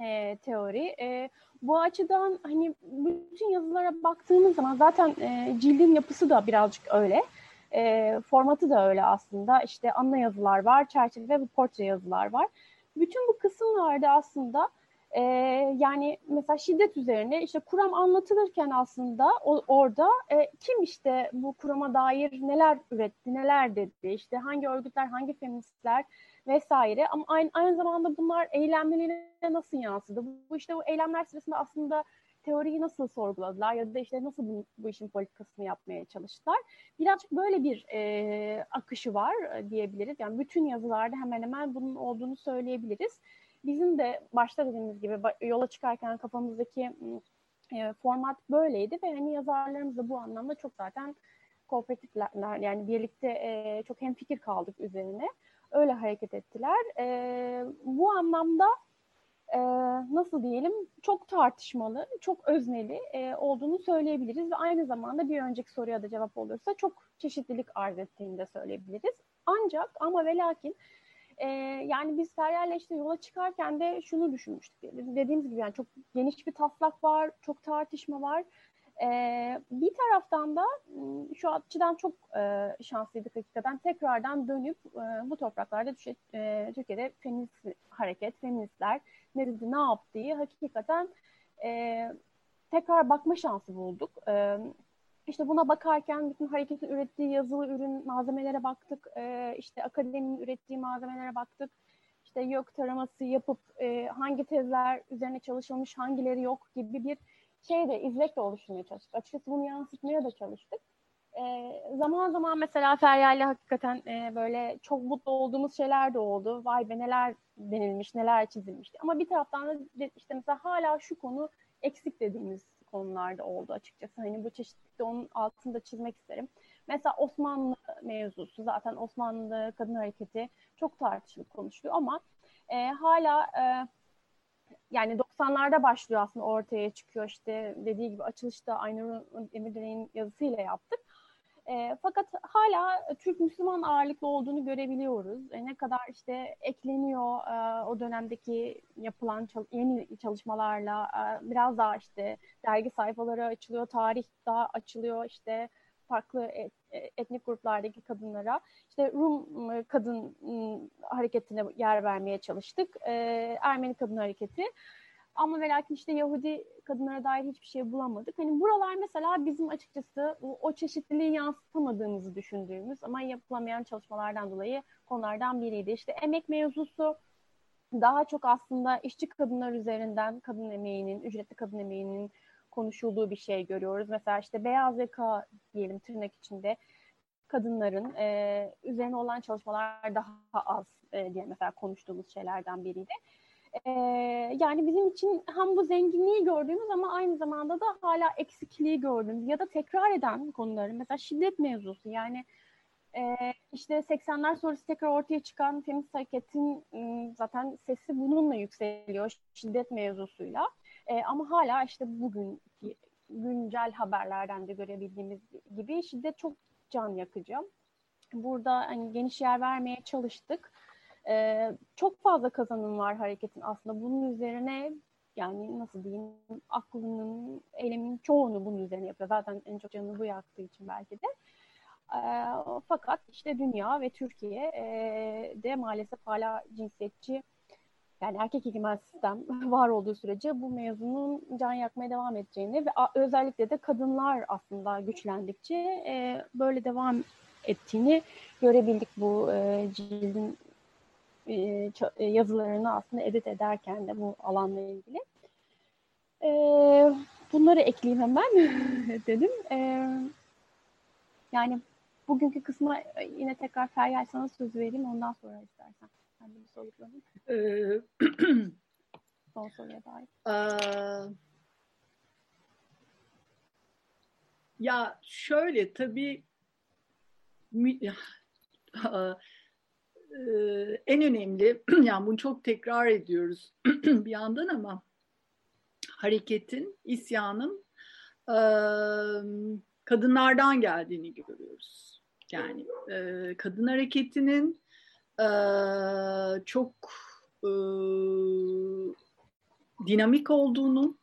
e, teori. E, bu açıdan hani bütün yazılara baktığımız zaman zaten e, cildin yapısı da birazcık öyle. E, formatı da öyle aslında. İşte ana yazılar var, çerçeve ve portre yazılar var. Bütün bu kısımlarda aslında e, yani mesela şiddet üzerine işte kuram anlatılırken aslında o, orada e, kim işte bu kurama dair neler üretti, neler dedi, işte hangi örgütler, hangi feministler vesaire ama aynı, aynı zamanda bunlar eylemleriyle nasıl yansıdı? Bu işte bu eylemler sırasında aslında teoriyi nasıl sorguladılar ya da işte nasıl bu, bu işin politikasını yapmaya çalıştılar. Birazcık böyle bir e, akışı var e, diyebiliriz. Yani bütün yazılarda hemen hemen bunun olduğunu söyleyebiliriz. Bizim de başta dediğimiz gibi yola çıkarken kafamızdaki e, format böyleydi ve hani yazarlarımız da bu anlamda çok zaten kooperatifler yani birlikte e, çok hemfikir kaldık üzerine öyle hareket ettiler. E, bu anlamda e, nasıl diyelim çok tartışmalı, çok özneli e, olduğunu söyleyebiliriz ve aynı zamanda bir önceki soruya da cevap olursa çok çeşitlilik arz ettiğini de söyleyebiliriz. Ancak ama ve lakin e, yani biz Feryal'le işte yola çıkarken de şunu düşünmüştük. Dediğimiz gibi yani çok geniş bir taslak var, çok tartışma var ee, bir taraftan da şu açıdan çok e, şanslıydık hakikaten tekrardan dönüp e, bu topraklarda düşe, e, Türkiye'de feminist hareket, feministler nerede ne yaptığı hakikaten e, tekrar bakma şansı bulduk. E, işte buna bakarken bütün hareketin ürettiği yazılı ürün malzemelere baktık, e, işte akademinin ürettiği malzemelere baktık, işte yok taraması yapıp e, hangi tezler üzerine çalışılmış, hangileri yok gibi bir şey de izlek de oluşturmaya çalıştık. Açıkçası bunu yansıtmaya da çalıştık. E, zaman zaman mesela Feryal'le hakikaten e, böyle çok mutlu olduğumuz şeyler de oldu. Vay be neler denilmiş, neler çizilmişti. Ama bir taraftan da işte mesela hala şu konu eksik dediğimiz konularda oldu açıkçası. Hani bu çeşitlilikte onun altında çizmek isterim. Mesela Osmanlı mevzusu zaten Osmanlı kadın hareketi çok tartışılıp konuşuluyor ama e, hala e, yani 90'larda başlıyor aslında ortaya çıkıyor işte dediği gibi açılışta Aynur Emirdire'nin yazısıyla yaptık. E, fakat hala Türk Müslüman ağırlıklı olduğunu görebiliyoruz. E, ne kadar işte ekleniyor e, o dönemdeki yapılan çal- yeni çalışmalarla e, biraz daha işte dergi sayfaları açılıyor, tarih daha açılıyor işte farklı et, e, etnik gruplardaki kadınlara. işte Rum ıı, kadın ıı, hareketine yer vermeye çalıştık. E, Ermeni kadın hareketi. Ama ve lakin işte Yahudi kadınlara dair hiçbir şey bulamadık. Hani buralar mesela bizim açıkçası o, çeşitliliği yansıtamadığımızı düşündüğümüz ama yapılamayan çalışmalardan dolayı konulardan biriydi. İşte emek mevzusu daha çok aslında işçi kadınlar üzerinden kadın emeğinin, ücretli kadın emeğinin konuşulduğu bir şey görüyoruz. Mesela işte beyaz yaka diyelim tırnak içinde kadınların e, üzerine olan çalışmalar daha az e, diye mesela konuştuğumuz şeylerden biriydi. E, yani bizim için hem bu zenginliği gördüğümüz ama aynı zamanda da hala eksikliği gördüğümüz ya da tekrar eden konuları mesela şiddet mevzusu yani e, işte 80'ler sonrası tekrar ortaya çıkan feminist hareketin zaten sesi bununla yükseliyor şiddet mevzusuyla. E, ama hala işte bugün güncel haberlerden de görebildiğimiz gibi şiddet çok can yakıcı. Burada hani geniş yer vermeye çalıştık. Ee, çok fazla kazanım var hareketin aslında. Bunun üzerine yani nasıl diyeyim aklının, eylemin çoğunu bunun üzerine yapıyor. Zaten en çok canını bu yaktığı için belki de. Ee, fakat işte dünya ve Türkiye e, de maalesef hala cinsiyetçi yani erkek egemen sistem var olduğu sürece bu mevzunun can yakmaya devam edeceğini ve özellikle de kadınlar aslında güçlendikçe e, böyle devam ettiğini görebildik bu e, cildin e, e, yazılarını aslında edit ederken de bu alanla ilgili. E, bunları ekleyeyim hemen dedim. E, yani bugünkü kısma yine tekrar Feryal sana söz vereyim ondan sonra istersen. Sen de bir soluklanın. Ee, Son soruya dair. Ee, ya şöyle tabii e, en önemli, yani bunu çok tekrar ediyoruz bir yandan ama hareketin, isyanın kadınlardan geldiğini görüyoruz. Yani kadın hareketinin çok dinamik olduğunu,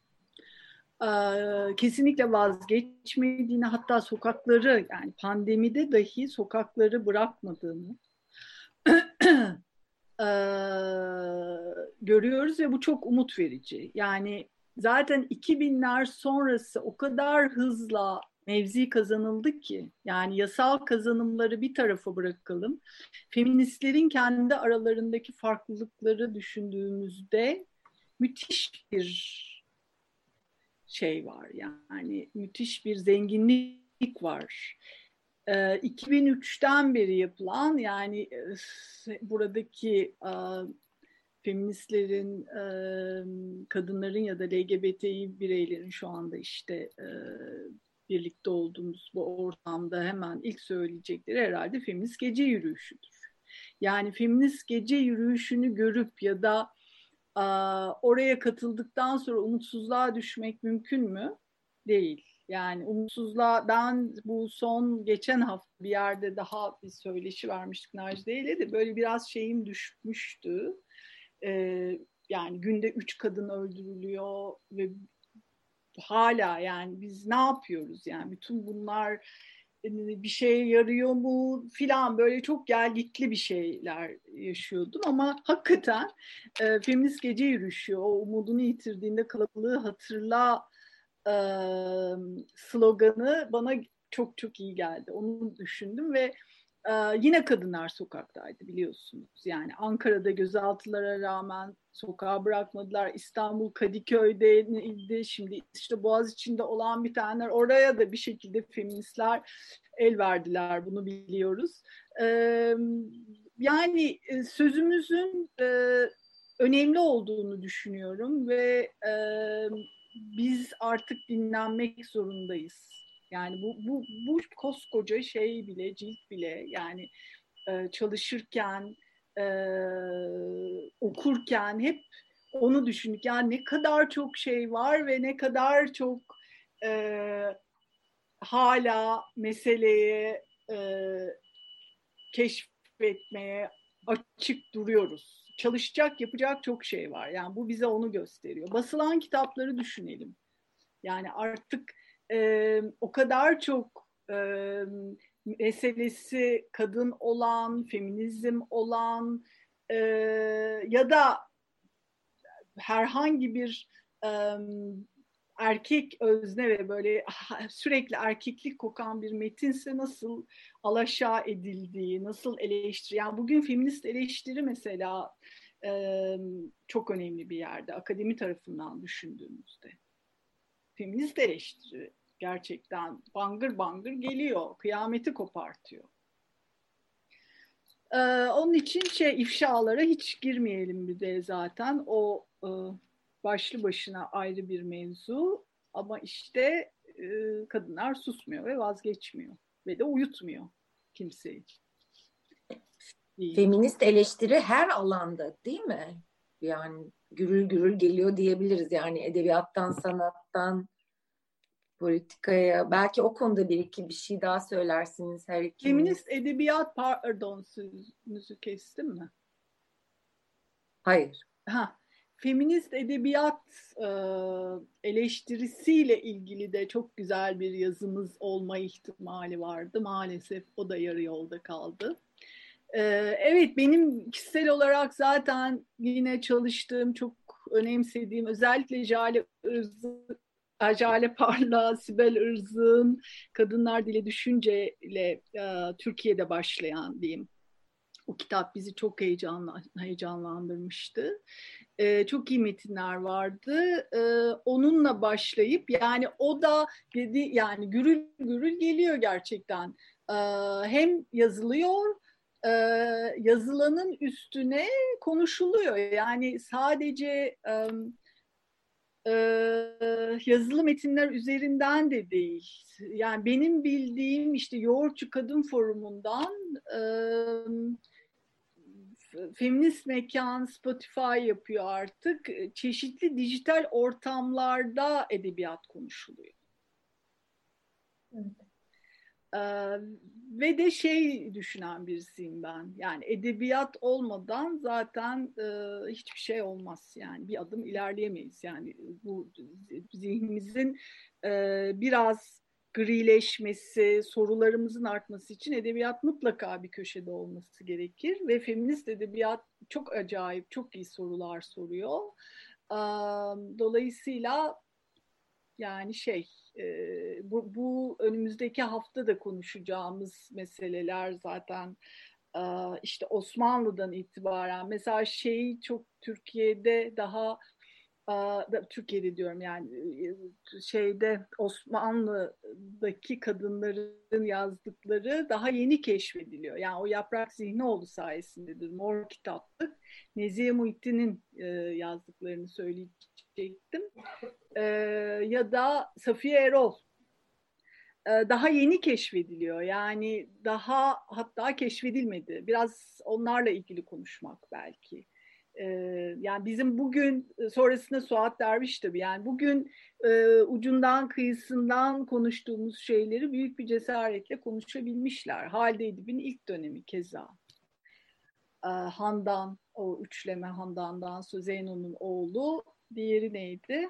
kesinlikle vazgeçmediğini, hatta sokakları yani pandemide dahi sokakları bırakmadığını görüyoruz ve bu çok umut verici. Yani zaten 2000'ler sonrası o kadar hızla mevzi kazanıldı ki yani yasal kazanımları bir tarafa bırakalım. Feministlerin kendi aralarındaki farklılıkları düşündüğümüzde müthiş bir şey var yani müthiş bir zenginlik var. 2003'ten ee, beri yapılan yani buradaki feministlerin, kadınların ya da LGBTİ bireylerin şu anda işte birlikte olduğumuz bu ortamda hemen ilk söyleyecekleri herhalde feminist gece yürüyüşüdür. Yani feminist gece yürüyüşünü görüp ya da oraya katıldıktan sonra umutsuzluğa düşmek mümkün mü? Değil. Yani umutsuzluğa ben bu son geçen hafta bir yerde daha bir söyleşi vermiştik Najde ile de böyle biraz şeyim düşmüştü. Ee, yani günde üç kadın öldürülüyor ve hala yani biz ne yapıyoruz yani bütün bunlar e, bir şeye yarıyor mu filan böyle çok gelgitli bir şeyler yaşıyordum ama hakikaten e, feminist gece yürüyüşü o umudunu yitirdiğinde kalabalığı hatırla e, sloganı bana çok çok iyi geldi onu düşündüm ve e, yine kadınlar sokaktaydı biliyorsunuz. Yani Ankara'da gözaltılara rağmen sokağa bırakmadılar. İstanbul Kadıköy'de şimdi işte Boğaz içinde olan bir tane oraya da bir şekilde feministler el verdiler bunu biliyoruz. E, yani sözümüzün e, önemli olduğunu düşünüyorum ve e, biz artık dinlenmek zorundayız. Yani bu, bu, bu koskoca şey bile, cilt bile yani e, çalışırken, e, okurken hep onu düşündük. Yani ne kadar çok şey var ve ne kadar çok e, hala meseleye e, keşfetmeye açık duruyoruz. Çalışacak, yapacak çok şey var. Yani bu bize onu gösteriyor. Basılan kitapları düşünelim. Yani artık e, o kadar çok e, meselesi kadın olan, feminizm olan e, ya da herhangi bir erkek özne ve böyle sürekli erkeklik kokan bir metinse nasıl alaşağı edildiği, nasıl eleştiri. Yani bugün feminist eleştiri mesela e, çok önemli bir yerde akademi tarafından düşündüğümüzde feminist eleştiri gerçekten bangır bangır geliyor. Kıyameti kopartıyor. Ee, onun için şey ifşalara hiç girmeyelim bir de zaten. O e, başlı başına ayrı bir mevzu. Ama işte e, kadınlar susmuyor ve vazgeçmiyor. Ve de uyutmuyor kimseyi. Feminist eleştiri her alanda değil mi? Yani gürül gürül geliyor diyebiliriz. Yani edebiyattan, sanattan, politikaya. Belki o konuda bir iki bir şey daha söylersiniz her ikiniz. Feminist edebiyat pardon sözünüzü kestim mi? Hayır. Ha, feminist edebiyat e, eleştirisiyle ilgili de çok güzel bir yazımız olma ihtimali vardı. Maalesef o da yarı yolda kaldı. E, evet benim kişisel olarak zaten yine çalıştığım, çok önemsediğim özellikle Jale Irzı Acale Parla, Sibel Irz'ın Kadınlar Dile Düşünce ile e, Türkiye'de başlayan diyeyim. O kitap bizi çok heyecanla, heyecanlandırmıştı. E, çok iyi metinler vardı. E, onunla başlayıp yani o da dedi yani gürül gürül geliyor gerçekten. E, hem yazılıyor e, yazılanın üstüne konuşuluyor. Yani sadece e, e, yazılı metinler üzerinden de değil. Yani benim bildiğim işte Yoğurtçu Kadın Forumu'ndan e, Feminist Mekan Spotify yapıyor artık. Çeşitli dijital ortamlarda edebiyat konuşuluyor. Evet. Ee, ve de şey düşünen birisiyim ben. Yani edebiyat olmadan zaten e, hiçbir şey olmaz. Yani bir adım ilerleyemeyiz. Yani bu zihnimizin e, biraz grileşmesi, sorularımızın artması için edebiyat mutlaka bir köşede olması gerekir. Ve feminist edebiyat çok acayip, çok iyi sorular soruyor. Dolayısıyla yani şey e, bu, bu önümüzdeki hafta da konuşacağımız meseleler zaten e, işte Osmanlı'dan itibaren mesela şeyi çok Türkiye'de daha Türkiye'de diyorum yani şeyde Osmanlı'daki kadınların yazdıkları daha yeni keşfediliyor. Yani o yaprak Zihnioğlu sayesindedir. Mor kitaplık. Nezihe Muhittin'in yazdıklarını söyleyecektim. Ya da Safiye Erol daha yeni keşfediliyor. Yani daha hatta keşfedilmedi. Biraz onlarla ilgili konuşmak belki e, yani bizim bugün e, sonrasında Suat Derviş tabii yani bugün e, ucundan kıyısından konuştuğumuz şeyleri büyük bir cesaretle konuşabilmişler. Halide Edip'in ilk dönemi keza. E, Handan, o üçleme Handan'dan Zeyno'nun oğlu. Diğeri neydi?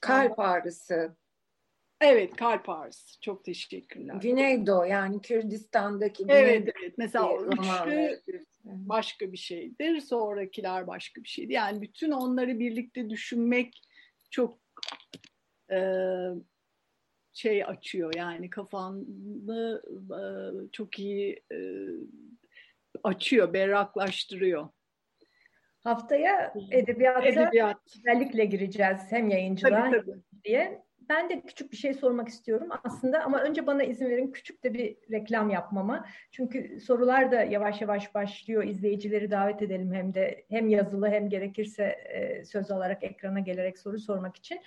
Kalp ağrısı. Evet, kalp ağrısı. Çok teşekkürler. Güneydoğu yani Kürdistan'daki Evet, evet. Mesela o üçlü başka bir şeydir, sonrakiler başka bir şeydi. Yani bütün onları birlikte düşünmek çok e, şey açıyor yani kafanı e, çok iyi e, açıyor, berraklaştırıyor. Haftaya edebiyata Edebiyat. özellikle gireceğiz hem yayıncılığa tabii, tabii. diye ben de küçük bir şey sormak istiyorum aslında ama önce bana izin verin küçük de bir reklam yapmama. Çünkü sorular da yavaş yavaş başlıyor. İzleyicileri davet edelim hem de hem yazılı hem gerekirse e, söz alarak ekrana gelerek soru sormak için.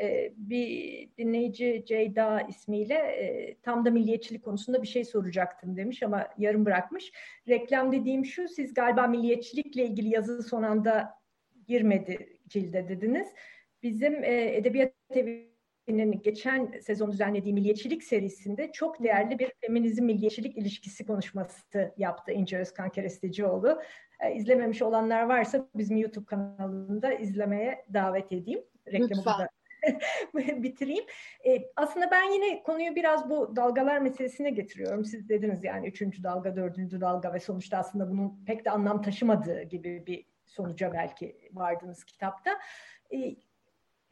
E, bir dinleyici Ceyda ismiyle e, tam da milliyetçilik konusunda bir şey soracaktım demiş ama yarım bırakmış. Reklam dediğim şu siz galiba milliyetçilikle ilgili yazı son anda girmedi cilde dediniz. Bizim e, Edebiyat Evi geçen sezon düzenlediği milliyetçilik serisinde çok değerli bir feminizm milliyetçilik ilişkisi konuşması yaptı İnce Özkan Kerestecioğlu. E, izlememiş olanlar varsa bizim YouTube kanalında izlemeye davet edeyim. Reklamı da bitireyim. E, aslında ben yine konuyu biraz bu dalgalar meselesine getiriyorum. Siz dediniz yani üçüncü dalga, dördüncü dalga ve sonuçta aslında bunun pek de anlam taşımadığı gibi bir sonuca belki vardınız kitapta. E,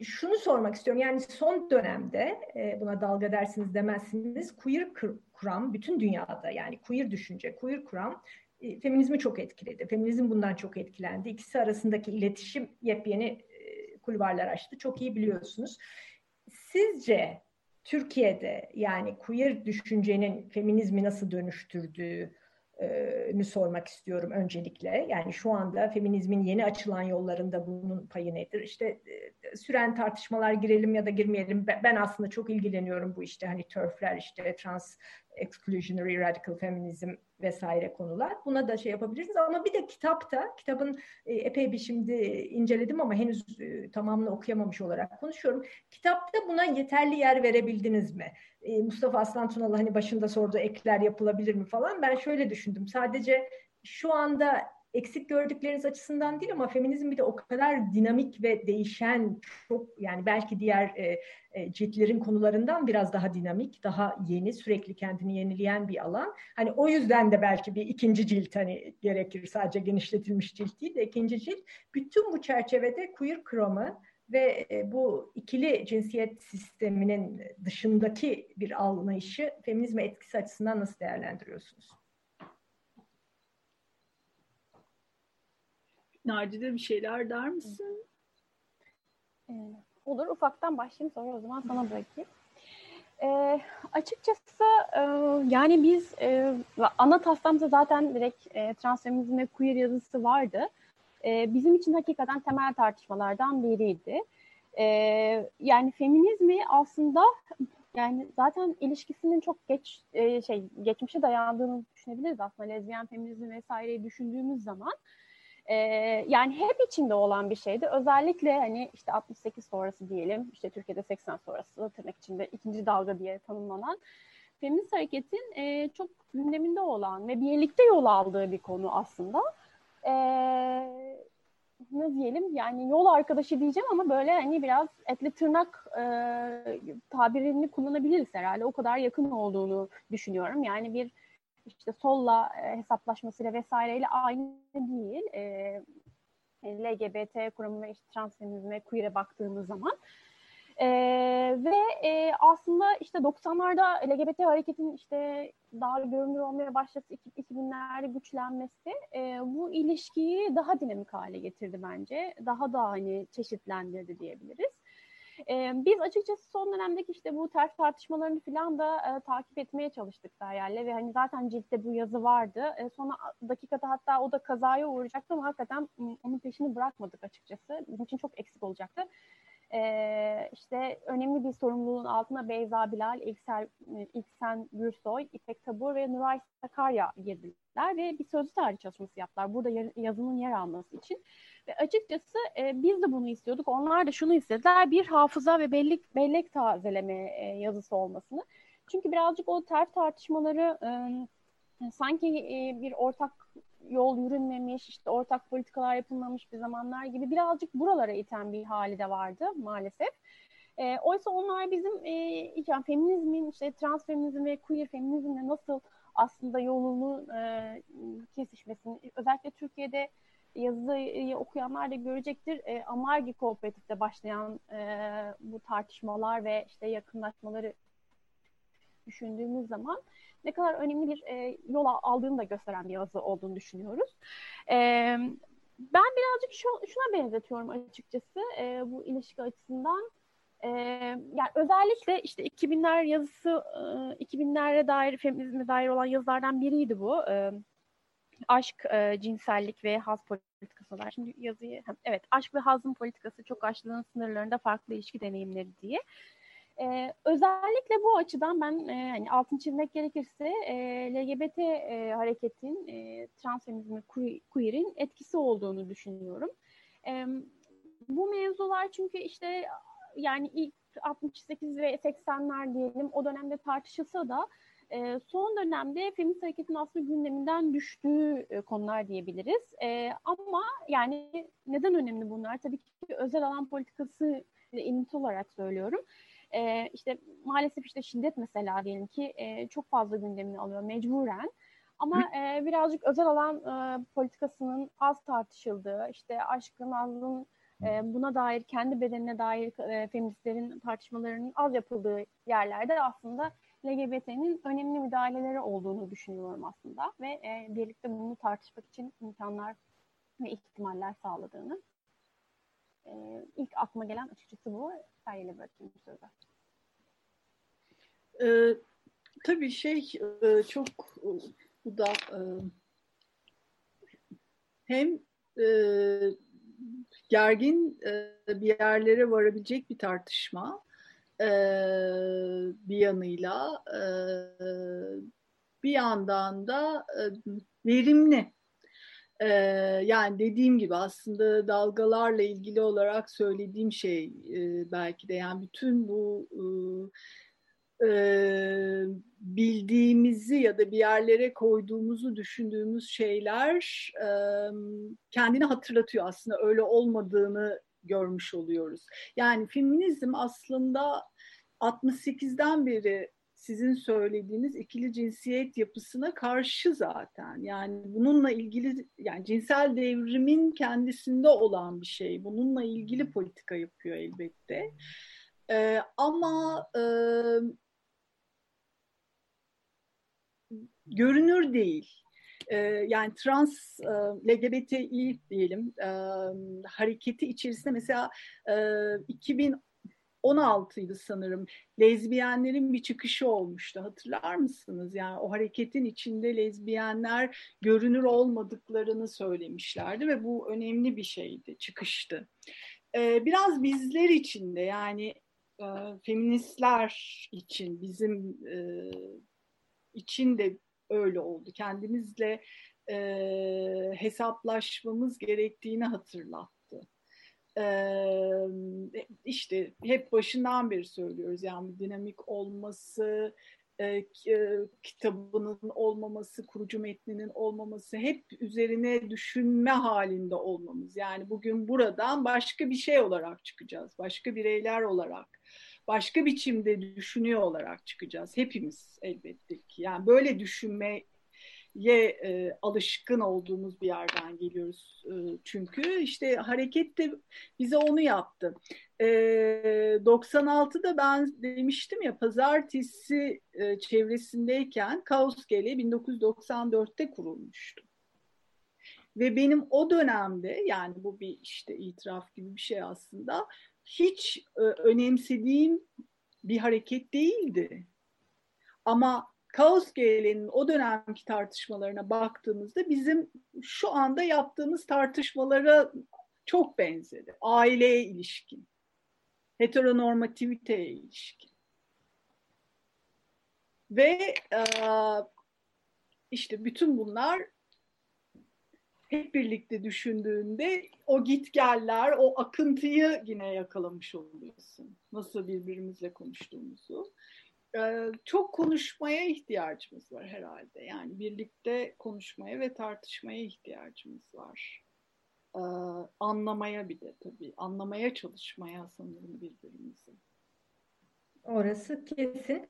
şunu sormak istiyorum. Yani son dönemde e, buna dalga dersiniz demezsiniz. Queer kuram bütün dünyada yani queer düşünce, queer kuram e, feminizmi çok etkiledi. Feminizm bundan çok etkilendi. İkisi arasındaki iletişim yepyeni e, kulvarlar açtı. Çok iyi biliyorsunuz. Sizce Türkiye'de yani queer düşüncenin feminizmi nasıl dönüştürdüğü, nü sormak istiyorum öncelikle. Yani şu anda feminizmin yeni açılan yollarında bunun payı nedir? İşte süren tartışmalar girelim ya da girmeyelim. Ben aslında çok ilgileniyorum bu işte hani törfler işte trans exclusionary radical feminism vesaire konular. Buna da şey yapabilirsiniz ama bir de kitapta, kitabın e, epey bir şimdi inceledim ama henüz e, tamamını okuyamamış olarak konuşuyorum. Kitapta buna yeterli yer verebildiniz mi? E, Mustafa Aslan Tunalı hani başında sordu ekler yapılabilir mi falan. Ben şöyle düşündüm. Sadece şu anda eksik gördükleriniz açısından değil ama feminizm bir de o kadar dinamik ve değişen çok yani belki diğer e, e, ciltlerin konularından biraz daha dinamik, daha yeni, sürekli kendini yenileyen bir alan. Hani o yüzden de belki bir ikinci cilt hani gerekir sadece genişletilmiş cilt değil de ikinci cilt. Bütün bu çerçevede queer kromı ve e, bu ikili cinsiyet sisteminin dışındaki bir anlayışı feminizme etkisi açısından nasıl değerlendiriyorsunuz? Narcide bir şeyler der misin? Ee, olur. Ufaktan başlayayım sonra o zaman sana bırakayım. E, açıkçası e, yani biz e, ana taslağımızda zaten direkt e, transfeminizm ve queer yazısı vardı. E, bizim için hakikaten temel tartışmalardan biriydi. E, yani feminizmi aslında yani zaten ilişkisinin çok geç e, şey geçmişe dayandığını düşünebiliriz aslında lezbiyen feminizmi vesaireyi düşündüğümüz zaman. Ee, yani hep içinde olan bir şeydi. Özellikle hani işte 68 sonrası diyelim, işte Türkiye'de 80 sonrası tırnak içinde ikinci dalga diye tanımlanan feminist hareketin e, çok gündeminde olan ve birlikte yol aldığı bir konu aslında. E, ne diyelim yani yol arkadaşı diyeceğim ama böyle hani biraz etli tırnak e, tabirini kullanabiliriz herhalde. O kadar yakın olduğunu düşünüyorum. Yani bir işte solla e, hesaplaşmasıyla vesaireyle aynı değil. E, LGBT kuramı ve işte transfeminizme, queer'e baktığımız zaman. E, ve e, aslında işte 90'larda LGBT hareketin işte daha görünür olmaya başlaması, 2000'lerde güçlenmesi e, bu ilişkiyi daha dinamik hale getirdi bence. Daha da hani çeşitlendirdi diyebiliriz. E, biz açıkçası son dönemdeki işte bu ters tartışmalarını falan da e, takip etmeye çalıştık Feryal'le ve hani zaten ciltte bu yazı vardı. E, sonra dakikada hatta o da kazaya uğrayacaktı ama hakikaten onun peşini bırakmadık açıkçası. Bizim için çok eksik olacaktı. Ee, işte önemli bir sorumluluğun altına Beyza Bilal, İlksel, İlksen Gürsoy, İpek Tabur ve Nuray Sakarya girdiler ve bir sözlü tarih çalışması yaptılar. Burada yazının yer alması için. Ve açıkçası e, biz de bunu istiyorduk. Onlar da şunu istediler. Bir hafıza ve bellek, bellek tazeleme e, yazısı olmasını. Çünkü birazcık o ters tartışmaları e, sanki e, bir ortak yol yürünmemiş, işte ortak politikalar yapılmamış bir zamanlar gibi birazcık buralara iten bir hali de vardı maalesef. E, oysa onlar bizim e, yani feminizmin, işte transfeminizm ve queer feminizmle nasıl aslında yolunu e, kesişmesini, özellikle Türkiye'de yazıyı okuyanlar da görecektir. E, Amargi Kooperatif'te başlayan e, bu tartışmalar ve işte yakınlaşmaları düşündüğümüz zaman ne kadar önemli bir e, yol aldığını da gösteren bir yazı olduğunu düşünüyoruz. E, ben birazcık şu, şuna benzetiyorum açıkçası e, bu ilişki açısından. E, yani özellikle işte 2000'ler yazısı, e, 2000'lere dair, feminizme dair olan yazılardan biriydi bu. E, aşk, e, cinsellik ve haz politikası var. Şimdi yazıyı, evet aşk ve hazın politikası çok açlığın sınırlarında farklı ilişki deneyimleri diye. Ee, özellikle bu açıdan ben e, hani altın çizmek gerekirse e, LGBT e, hareketin, e, transfeminizmi, queer'in etkisi olduğunu düşünüyorum. E, bu mevzular çünkü işte yani ilk 68 ve 80'ler diyelim o dönemde tartışılsa da e, son dönemde feminist hareketin aslında gündeminden düştüğü e, konular diyebiliriz. E, ama yani neden önemli bunlar? Tabii ki özel alan politikası ile olarak söylüyorum. E, işte maalesef işte şiddet mesela diyelim ki e, çok fazla gündemini alıyor mecburen. Ama e, birazcık özel alan e, politikasının az tartışıldığı, işte aşkın, azlığın e, buna dair, kendi bedenine dair e, feministlerin tartışmalarının az yapıldığı yerlerde aslında LGBT'nin önemli müdahaleleri olduğunu düşünüyorum aslında ve e, birlikte bunu tartışmak için imkanlar ve ihtimaller sağladığını. E, ilk aklıma gelen açıkçası bu. Feryal'e bırakayım sözü. Ee, tabii şey e, çok e, bu da e, hem e, gergin e, bir yerlere varabilecek bir tartışma e, bir yanıyla e, bir yandan da e, verimli. E, yani dediğim gibi aslında dalgalarla ilgili olarak söylediğim şey e, belki de yani bütün bu e, bildiğimizi ya da bir yerlere koyduğumuzu düşündüğümüz şeyler e, kendini hatırlatıyor aslında öyle olmadığını görmüş oluyoruz. Yani feminizm aslında 68'den beri sizin söylediğiniz ikili cinsiyet yapısına karşı zaten. Yani bununla ilgili yani cinsel devrimin kendisinde olan bir şey. Bununla ilgili politika yapıyor elbette. Ee, ama e, görünür değil. Ee, yani trans e, LGBTİ diyelim e, hareketi içerisinde mesela e, 2000 16'ydı sanırım. Lezbiyenlerin bir çıkışı olmuştu. Hatırlar mısınız? Yani o hareketin içinde lezbiyenler görünür olmadıklarını söylemişlerdi ve bu önemli bir şeydi, çıkıştı. Ee, biraz bizler için de yani e, feministler için, bizim e, için de öyle oldu. Kendimizle e, hesaplaşmamız gerektiğini hatırlattı işte hep başından beri söylüyoruz yani dinamik olması, kitabının olmaması, kurucu metninin olmaması, hep üzerine düşünme halinde olmamız. Yani bugün buradan başka bir şey olarak çıkacağız, başka bireyler olarak, başka biçimde düşünüyor olarak çıkacağız. Hepimiz elbette ki. Yani böyle düşünme ye e, alışkın olduğumuz bir yerden geliyoruz e, çünkü işte hareket de bize onu yaptı. E, 96'da ben demiştim ya pazartesi e, çevresindeyken Kaos Gele 1994'te kurulmuştu. Ve benim o dönemde yani bu bir işte itiraf gibi bir şey aslında hiç e, önemsediğim bir hareket değildi. Ama Kaos GL'nin o dönemki tartışmalarına baktığımızda bizim şu anda yaptığımız tartışmalara çok benzedi. Aileye ilişkin, heteronormativiteye ilişkin. Ve e, işte bütün bunlar hep birlikte düşündüğünde o gitgeller, o akıntıyı yine yakalamış oluyorsun. Nasıl birbirimizle konuştuğumuzu çok konuşmaya ihtiyacımız var herhalde. Yani birlikte konuşmaya ve tartışmaya ihtiyacımız var. Anlamaya bir de tabii. Anlamaya çalışmaya sanırım birbirimizi. Orası kesin.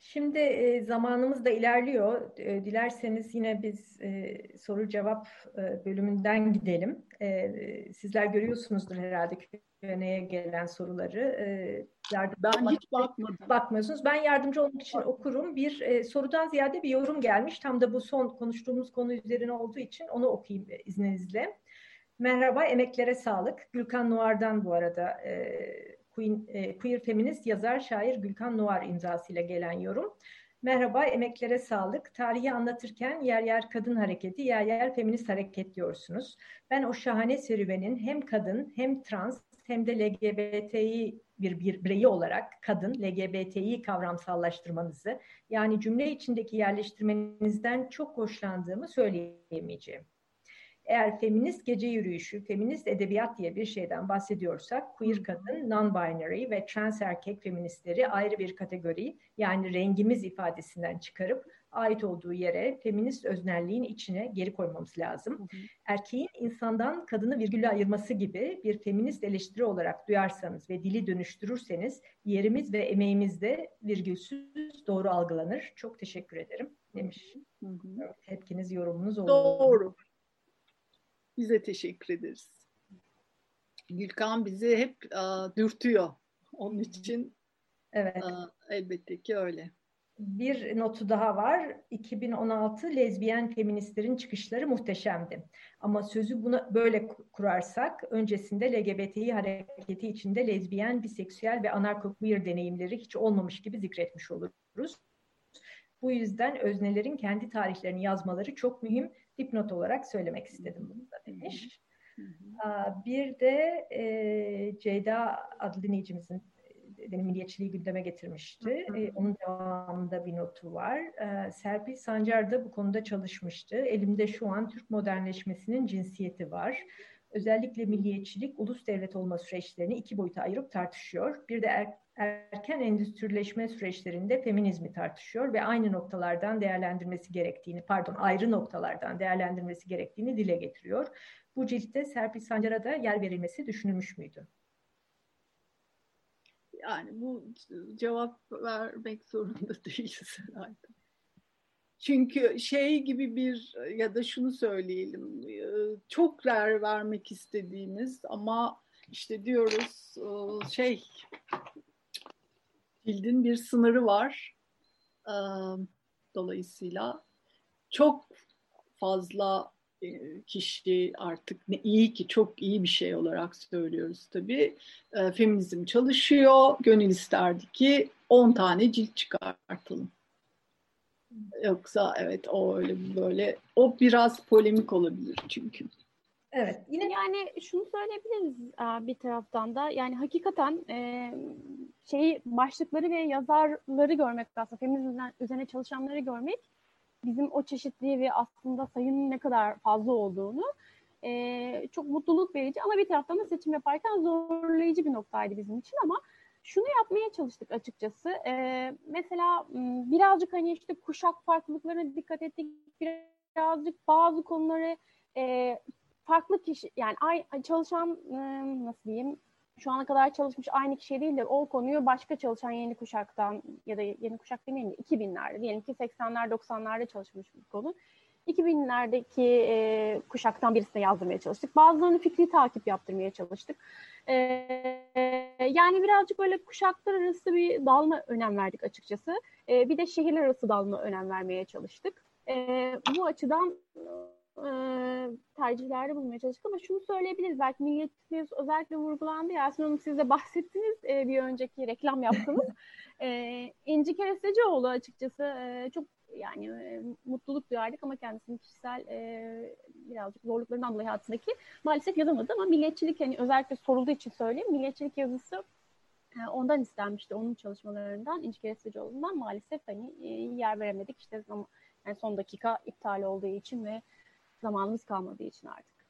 Şimdi e, zamanımız da ilerliyor. E, dilerseniz yine biz e, soru cevap e, bölümünden gidelim. E, sizler görüyorsunuzdur herhalde Q&A'ya gelen soruları. E, ben hiç bakmadım. Bakmıyorsunuz. Ben yardımcı olmak için okurum. Bir e, sorudan ziyade bir yorum gelmiş. Tam da bu son konuştuğumuz konu üzerine olduğu için onu okuyayım izninizle. Merhaba, emeklere sağlık. Gülkan Nuar'dan bu arada e, E, queer feminist yazar şair Gülkan Nuar imzasıyla gelen yorum. Merhaba, emeklere sağlık. Tarihi anlatırken yer yer kadın hareketi, yer yer feminist hareket diyorsunuz. Ben o şahane serüvenin hem kadın hem trans hem de LGBTİ bir, bir bireyi olarak kadın LGBTİ kavramsallaştırmanızı yani cümle içindeki yerleştirmenizden çok hoşlandığımı söyleyemeyeceğim. Eğer feminist gece yürüyüşü, feminist edebiyat diye bir şeyden bahsediyorsak queer kadın, non-binary ve trans erkek feministleri ayrı bir kategori yani rengimiz ifadesinden çıkarıp ait olduğu yere feminist öznelliğin içine geri koymamız lazım. Hı hı. Erkeğin insandan kadını virgülle ayırması gibi bir feminist eleştiri olarak duyarsanız ve dili dönüştürürseniz yerimiz ve emeğimiz de virgülsüz doğru algılanır. Çok teşekkür ederim demiş. Hı hı. Evet, hepkiniz yorumunuz oldu. Doğru. Bize teşekkür ederiz. Gülkan bizi hep a, dürtüyor. Onun için evet. a, elbette ki öyle. Bir notu daha var. 2016 lezbiyen feministlerin çıkışları muhteşemdi. Ama sözü buna böyle kurarsak öncesinde LGBTİ hareketi içinde lezbiyen, biseksüel ve anarko-queer deneyimleri hiç olmamış gibi zikretmiş oluruz. Bu yüzden öznelerin kendi tarihlerini yazmaları çok mühim dipnot olarak söylemek istedim bunu da demiş. Bir de e, Ceyda adlı dinleyicimizin benim milliyetçiliği gündeme getirmişti. E, onun devamında bir notu var. E, Serpil Sancar da bu konuda çalışmıştı. Elimde şu an Türk modernleşmesinin cinsiyeti var. Özellikle milliyetçilik, ulus devlet olma süreçlerini iki boyuta ayırıp tartışıyor. Bir de er, erken endüstrileşme süreçlerinde feminizmi tartışıyor ve aynı noktalardan değerlendirmesi gerektiğini, pardon ayrı noktalardan değerlendirmesi gerektiğini dile getiriyor. Bu ciltte Serpil Sancar'a da yer verilmesi düşünülmüş müydü? Yani bu cevap vermek zorunda değiliz herhalde. Çünkü şey gibi bir ya da şunu söyleyelim çok yer vermek istediğimiz ama işte diyoruz şey cildin bir sınırı var. Dolayısıyla çok fazla kişi artık ne iyi ki çok iyi bir şey olarak söylüyoruz tabii. Feminizm çalışıyor. Gönül isterdi ki 10 tane cilt çıkartalım. Yoksa evet o öyle böyle o biraz polemik olabilir çünkü. Evet. Yine yani şunu söyleyebiliriz bir taraftan da yani hakikaten e, şeyi başlıkları ve yazarları görmek aslında feminizm üzerine çalışanları görmek bizim o çeşitliği ve aslında sayının ne kadar fazla olduğunu e, çok mutluluk verici ama bir taraftan da seçim yaparken zorlayıcı bir noktaydı bizim için ama şunu yapmaya çalıştık açıkçası. E, mesela birazcık hani işte kuşak farklılıklarına dikkat ettik. Birazcık bazı konuları e, farklı kişi yani ay, çalışan nasıl diyeyim şu ana kadar çalışmış aynı kişi değildir. O konuyu başka çalışan yeni kuşaktan ya da yeni kuşak demeyeyim de 2000'lerde diyelim ki 80'ler 90'larda çalışmış bir konu. 2000'lerdeki e, kuşaktan birisine yazdırmaya çalıştık. Bazılarını fikri takip yaptırmaya çalıştık. E, yani birazcık böyle kuşaklar arası bir dalma önem verdik açıkçası. E, bir de şehirler arası dalma önem vermeye çalıştık. E, bu açıdan e, tercihlerde bulmaya çalıştık ama şunu söyleyebiliriz. Belki milliyetçiliğimiz özellikle vurgulandı. Yasemin Hanım siz de bahsettiniz e, bir önceki reklam yaptınız. e, İnci Kerestecioğlu açıkçası e, çok yani e, mutluluk duyardık ama kendisinin kişisel e, birazcık zorluklarından dolayı hayatındaki maalesef yazamadı ama milliyetçilik hani özellikle sorulduğu için söyleyeyim. Milliyetçilik yazısı e, ondan istenmişti onun çalışmalarından İnci Kerestecioğlu'ndan maalesef hani e, yer veremedik işte zaman yani son dakika iptal olduğu için ve zamanımız kalmadığı için artık.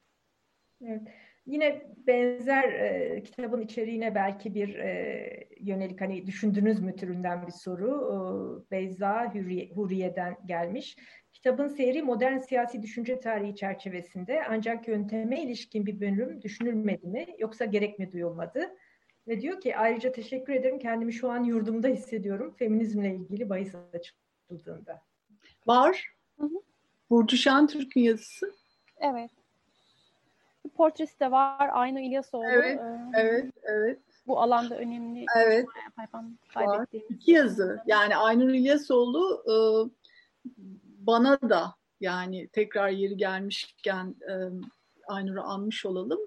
Evet. Yine benzer e, kitabın içeriğine belki bir e, yönelik hani düşündünüz mü türünden bir soru e, Beyza Hürriye, Huriye'den gelmiş. Kitabın seyri modern siyasi düşünce tarihi çerçevesinde ancak yönteme ilişkin bir bölüm düşünülmedi mi yoksa gerek mi duyulmadı? Ve diyor ki ayrıca teşekkür ederim kendimi şu an yurdumda hissediyorum feminizmle ilgili bahis açıldığında. Var. Hı hı. Burcu Şentürk'ün yazısı. Evet. Portresi de var. Aynı İlyasoğlu. Evet, ee, evet, evet. Bu alanda önemli. Evet. Var. İki yazı. Yani Aynur İlyasoğlu e, bana da yani tekrar yeri gelmişken e, Aynur'u anmış olalım.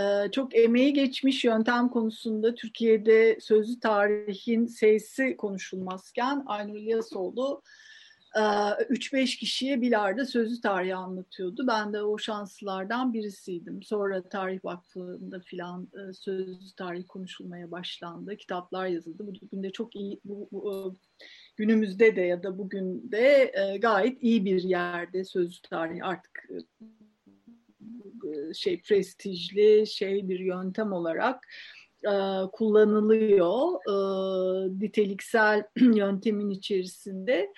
E, çok emeği geçmiş yöntem konusunda Türkiye'de sözlü tarihin seysi konuşulmazken Aynur İlyasoğlu 3-5 kişiye Bilar'da sözlü tarihi anlatıyordu. Ben de o şanslılardan birisiydim. Sonra Tarih Vakfı'nda filan sözlü tarih konuşulmaya başlandı. Kitaplar yazıldı. Bugün de çok iyi, bu, bu, günümüzde de ya da bugün de gayet iyi bir yerde sözlü tarih artık şey prestijli şey bir yöntem olarak kullanılıyor niteliksel yöntemin içerisinde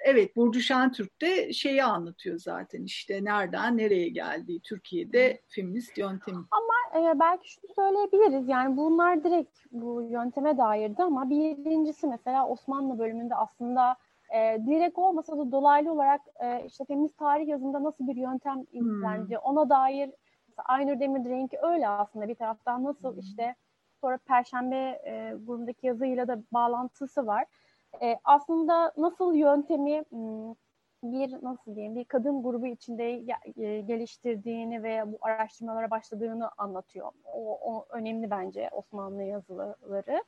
evet Burcu Şentürk de şeyi anlatıyor zaten işte nereden nereye geldiği Türkiye'de feminist yöntemi. Ama e, belki şunu söyleyebiliriz yani bunlar direkt bu yönteme dairdi ama birincisi mesela Osmanlı bölümünde aslında e, direkt olmasa da dolaylı olarak e, işte feminist tarih yazımında nasıl bir yöntem izlendi hmm. ona dair Aynur Demirdirenk'i öyle aslında bir taraftan nasıl hmm. işte sonra Perşembe e, grubundaki yazıyla da bağlantısı var. E, aslında nasıl yöntemi bir nasıl diyeyim bir kadın grubu içinde e, geliştirdiğini ve bu araştırmalara başladığını anlatıyor. O, o önemli bence Osmanlı yazıları.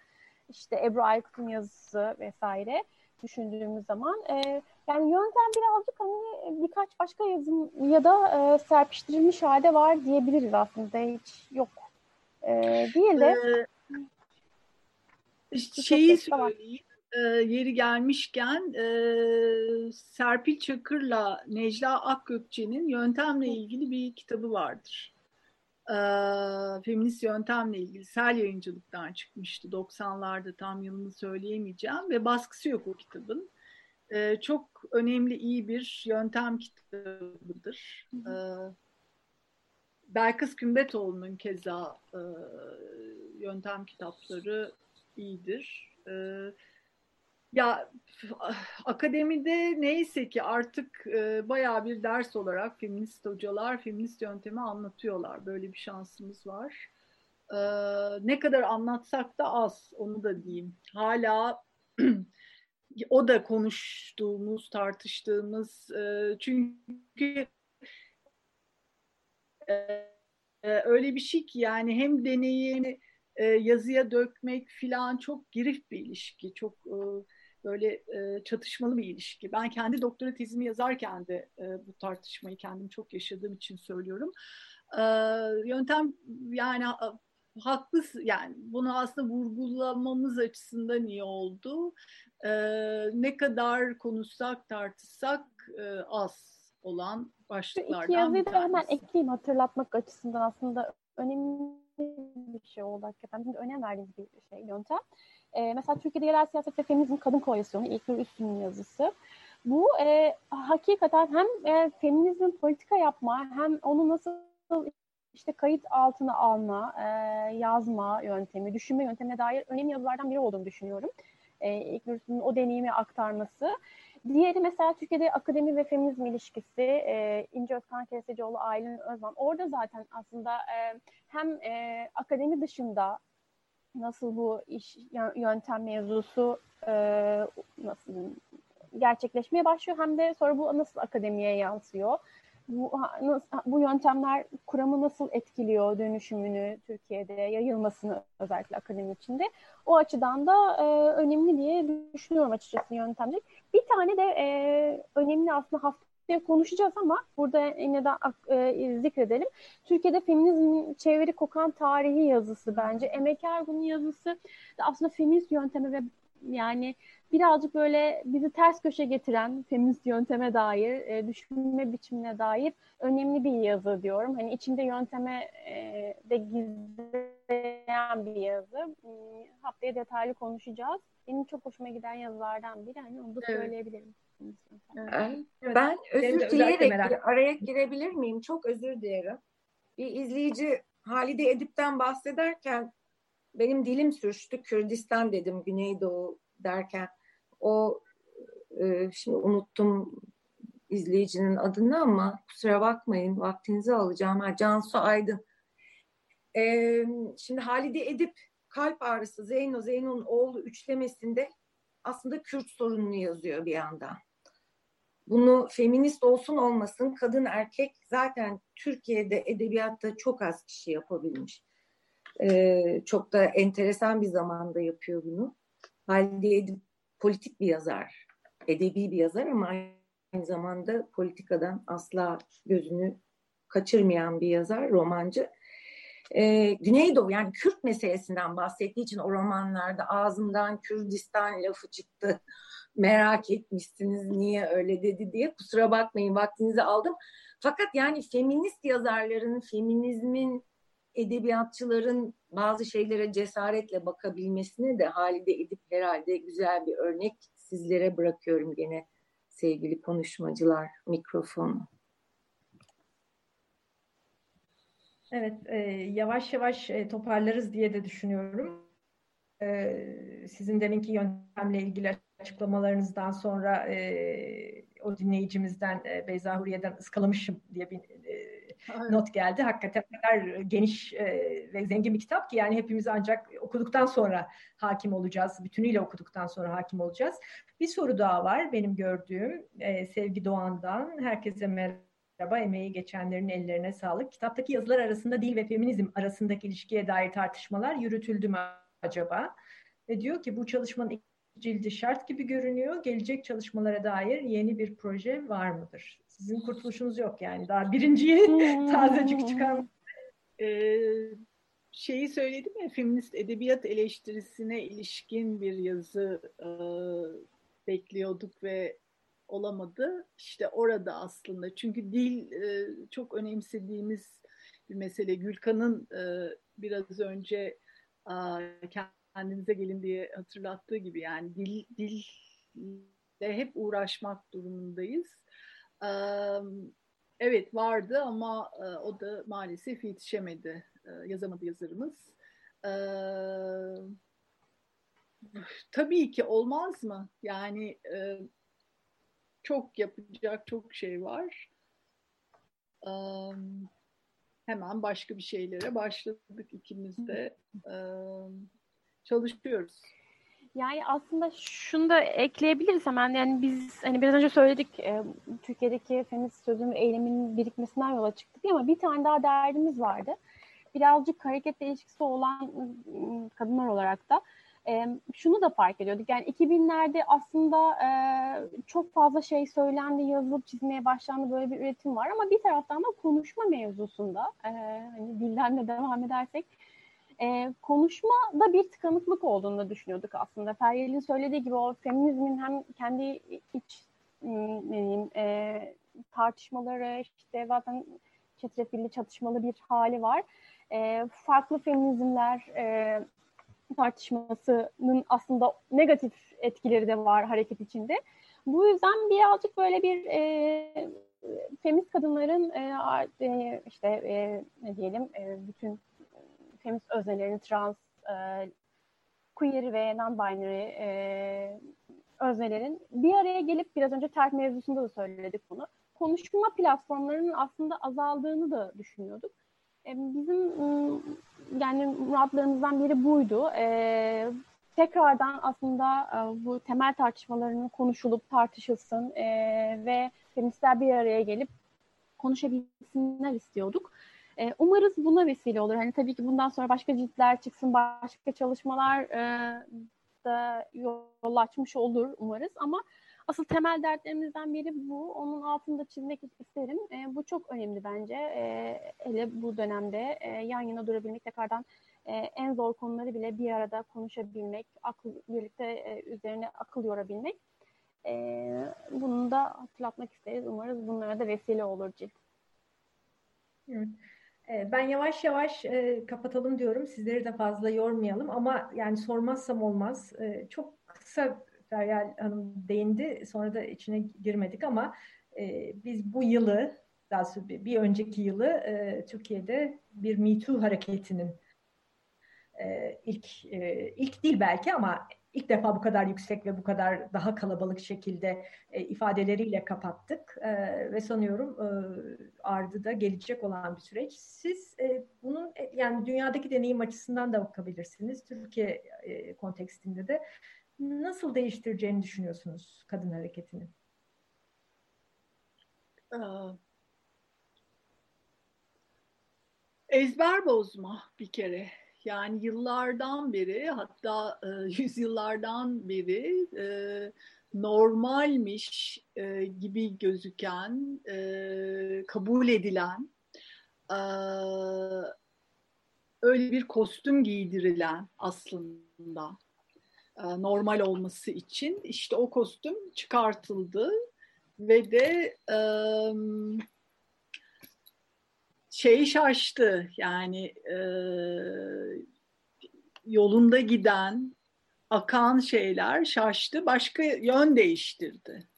İşte Ebru Aykut'un yazısı vesaire düşündüğümüz zaman. E, yani yöntem birazcık hani birkaç başka yazım ya da e, serpiştirilmiş halde var diyebiliriz aslında. Hiç yok e, değil de. Ee, işte şeyi söyleyeyim e, yeri gelmişken e, Serpil Çakır'la Necla Akgökçe'nin yöntemle ilgili bir kitabı vardır. E, feminist yöntemle ilgili Sel yayıncılıktan çıkmıştı 90'larda tam yılını söyleyemeyeceğim ve baskısı yok o kitabın. E, çok önemli iyi bir yöntem kitabıdır. E, Belkıs Kümbetoğlu'nun keza e, yöntem kitapları iyidir. Evet ya akademide neyse ki artık e, bayağı bir ders olarak feminist hocalar feminist yöntemi anlatıyorlar. Böyle bir şansımız var. E, ne kadar anlatsak da az onu da diyeyim. Hala o da konuştuğumuz, tartıştığımız e, çünkü e, e, öyle bir şey ki yani hem deneyim e, yazıya dökmek filan çok girif bir ilişki. Çok e, böyle e, çatışmalı bir ilişki. Ben kendi doktora tezimi yazarken de e, bu tartışmayı kendim çok yaşadığım için söylüyorum. E, yöntem yani haklısın yani bunu aslında vurgulamamız açısından iyi oldu. E, ne kadar konuşsak tartışsak e, az olan başlıklardan İki yazıyı da hemen ekleyeyim hatırlatmak açısından aslında önemli bir şey oldu hakikaten. Çünkü önem verdiğimiz bir şey yöntem. E, mesela Türkiye'de Yerel Siyaset ve Feminizm Kadın Koalisyonu İlknur Üstün'ün yazısı. Bu e, hakikaten hem e, feminizmin politika yapma hem onu nasıl işte kayıt altına alma, e, yazma yöntemi, düşünme yöntemine dair önemli yazılardan biri olduğunu düşünüyorum. E, İlknur Üstün'ün o deneyimi aktarması. Diğeri mesela Türkiye'de akademi ve feminizm ilişkisi e, İnce Özkan Kesecioğlu, Aylin Özman. Orada zaten aslında e, hem e, akademi dışında nasıl bu iş yöntem mevzusu e, nasıl gerçekleşmeye başlıyor hem de sonra bu nasıl akademiye yansıyor. Bu, bu yöntemler kuramı nasıl etkiliyor dönüşümünü Türkiye'de yayılmasını özellikle akademi içinde. O açıdan da e, önemli diye düşünüyorum açıkçası yöntemler. Bir tane de e, önemli aslında hafta konuşacağız ama burada yine de e, zikredelim. Türkiye'de feminizm çeviri kokan tarihi yazısı bence. Emek Ergun'un yazısı aslında feminist yöntemi ve yani birazcık böyle bizi ters köşe getiren feminist yönteme dair, e, düşünme biçimine dair önemli bir yazı diyorum. Hani içinde yönteme e, de gizleyen bir yazı. Hmm, haftaya detaylı konuşacağız. Benim çok hoşuma giden yazılardan biri. Hani onu da evet. söyleyebilirim. Evet. Ben özür dileyerek araya girebilir miyim? Çok özür dilerim. Bir izleyici Halide Edip'ten bahsederken benim dilim sürçtü. Kürdistan dedim Güneydoğu derken. O e, şimdi unuttum izleyicinin adını ama kusura bakmayın vaktinizi alacağım. Ha, Cansu Aydın. E, şimdi Halide Edip kalp ağrısı Zeyno Zeyno'nun oğlu üçlemesinde aslında Kürt sorununu yazıyor bir yandan. Bunu feminist olsun olmasın kadın erkek zaten Türkiye'de edebiyatta çok az kişi yapabilmiş. Ee, çok da enteresan bir zamanda yapıyor bunu. Halide Edip politik bir yazar, edebi bir yazar ama aynı zamanda politikadan asla gözünü kaçırmayan bir yazar, romancı. Ee, Güneydoğu yani Kürt meselesinden bahsettiği için o romanlarda ağzımdan Kürdistan lafı çıktı. Merak etmişsiniz niye öyle dedi diye. Kusura bakmayın vaktinizi aldım. Fakat yani feminist yazarların, feminizmin, edebiyatçıların bazı şeylere cesaretle bakabilmesine de Halide Edip herhalde güzel bir örnek. Sizlere bırakıyorum gene sevgili konuşmacılar mikrofonu. Evet, e, yavaş yavaş e, toparlarız diye de düşünüyorum. E, sizin deminki yöntemle ilgili açıklamalarınızdan sonra e, o dinleyicimizden e, Beyza Huriye'den ıskalamışım diye bir e, not geldi. Hakikaten kadar geniş e, ve zengin bir kitap ki yani hepimiz ancak okuduktan sonra hakim olacağız. Bütünüyle okuduktan sonra hakim olacağız. Bir soru daha var benim gördüğüm e, Sevgi Doğan'dan. Herkese merhaba. Emeği geçenlerin ellerine sağlık. Kitaptaki yazılar arasında dil ve feminizm arasındaki ilişkiye dair tartışmalar yürütüldü mü acaba? Ve diyor ki bu çalışmanın cildi şart gibi görünüyor. Gelecek çalışmalara dair yeni bir proje var mıdır? Sizin kurtuluşunuz yok yani. Daha birinciyi tazecik çıkar. Ee, şeyi söyledim ya feminist edebiyat eleştirisine ilişkin bir yazı e, bekliyorduk ve olamadı. İşte orada aslında çünkü dil e, çok önemsediğimiz bir mesele. Gülkan'ın e, biraz önce e, kendinize gelin diye hatırlattığı gibi yani dil dille hep uğraşmak durumundayız. Evet vardı ama o da maalesef yetişemedi, yazamadı yazarımız. Tabii ki olmaz mı? Yani çok yapacak çok şey var. Hemen başka bir şeylere başladık ikimiz de çalışıyoruz. Yani aslında şunu da ekleyebiliriz hemen. Yani biz hani biraz önce söyledik e, Türkiye'deki feminist sözün eyleminin birikmesinden yola çıktık ama bir tane daha derdimiz vardı. Birazcık hareketle ilişkisi olan ıı, kadınlar olarak da e, şunu da fark ediyorduk. Yani 2000'lerde aslında e, çok fazla şey söylendi, yazılıp çizmeye başlandı böyle bir üretim var ama bir taraftan da konuşma mevzusunda e, hani de devam edersek e, konuşmada bir tıkanıklık olduğunu düşünüyorduk aslında. Feryal'in söylediği gibi o feminizmin hem kendi iç diyeyim, e, tartışmaları işte zaten çetrefilli çatışmalı bir hali var. E, farklı feminizmler e, tartışmasının aslında negatif etkileri de var hareket içinde. Bu yüzden birazcık böyle bir e, feminist kadınların e, işte e, ne diyelim e, bütün feminist öznelerini trans, e, queer ve non-binary e, öznelerin bir araya gelip biraz önce terk mevzusunda da söyledik bunu. Konuşma platformlarının aslında azaldığını da düşünüyorduk. E, bizim yani muratlarımızdan biri buydu. E, tekrardan aslında e, bu temel tartışmalarının konuşulup tartışılsın e, ve feministler bir araya gelip konuşabilsinler istiyorduk. Umarız buna vesile olur. Hani tabii ki bundan sonra başka ciltler çıksın, başka çalışmalar e, da yol açmış olur umarız ama asıl temel dertlerimizden biri bu. Onun altında çizmek isterim. E, bu çok önemli bence. E, hele bu dönemde e, yan yana durabilmek tekrardan e, en zor konuları bile bir arada konuşabilmek, akıl birlikte e, üzerine akıl yorabilmek. E, bunu da hatırlatmak isteriz. Umarız bunlara da vesile olur cilt. Evet. Ee, ben yavaş yavaş e, kapatalım diyorum. Sizleri de fazla yormayalım ama yani sormazsam olmaz. E, çok kısa Feryal Hanım değindi. Sonra da içine girmedik ama e, biz bu yılı daha sonra bir önceki yılı e, Türkiye'de bir Me Too hareketinin e, ilk e, ilk değil belki ama ilk defa bu kadar yüksek ve bu kadar daha kalabalık şekilde e, ifadeleriyle kapattık e, ve sanıyorum e, ardı da gelecek olan bir süreç. Siz e, bunun e, yani dünyadaki deneyim açısından da bakabilirsiniz. Türkiye e, kontekstinde de nasıl değiştireceğini düşünüyorsunuz kadın hareketini? Ezber bozma bir kere. Yani yıllardan beri hatta e, yüzyıllardan beri e, normalmiş e, gibi gözüken, e, kabul edilen, e, öyle bir kostüm giydirilen aslında normal olması için işte o kostüm çıkartıldı ve de e, şey şaştı yani e, yolunda giden akan şeyler şaştı başka yön değiştirdi.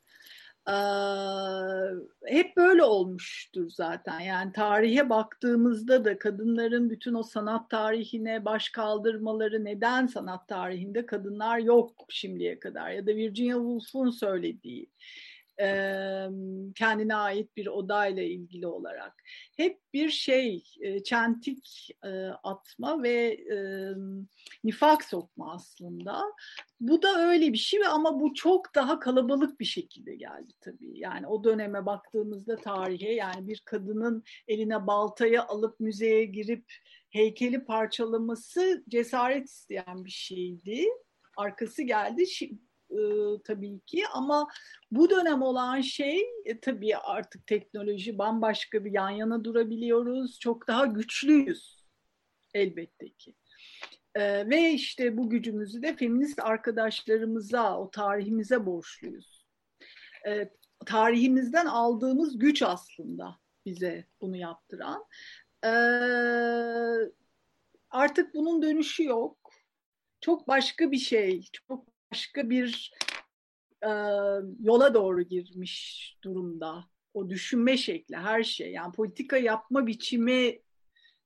Hep böyle olmuştur zaten. Yani tarihe baktığımızda da kadınların bütün o sanat tarihine baş kaldırmaları neden sanat tarihinde kadınlar yok şimdiye kadar ya da Virginia Woolf'un söylediği kendine ait bir odayla ilgili olarak. Hep bir şey, çentik atma ve nifak sokma aslında. Bu da öyle bir şey ama bu çok daha kalabalık bir şekilde geldi tabii. Yani o döneme baktığımızda tarihe yani bir kadının eline baltayı alıp müzeye girip heykeli parçalaması cesaret isteyen bir şeydi. Arkası geldi e, tabii ki ama bu dönem olan şey e, tabii artık teknoloji bambaşka bir yan yana durabiliyoruz. Çok daha güçlüyüz elbette ki. E, ve işte bu gücümüzü de feminist arkadaşlarımıza, o tarihimize borçluyuz. E, tarihimizden aldığımız güç aslında bize bunu yaptıran. E, artık bunun dönüşü yok. Çok başka bir şey, çok başka bir e, yola doğru girmiş durumda. O düşünme şekli, her şey. Yani politika yapma biçimi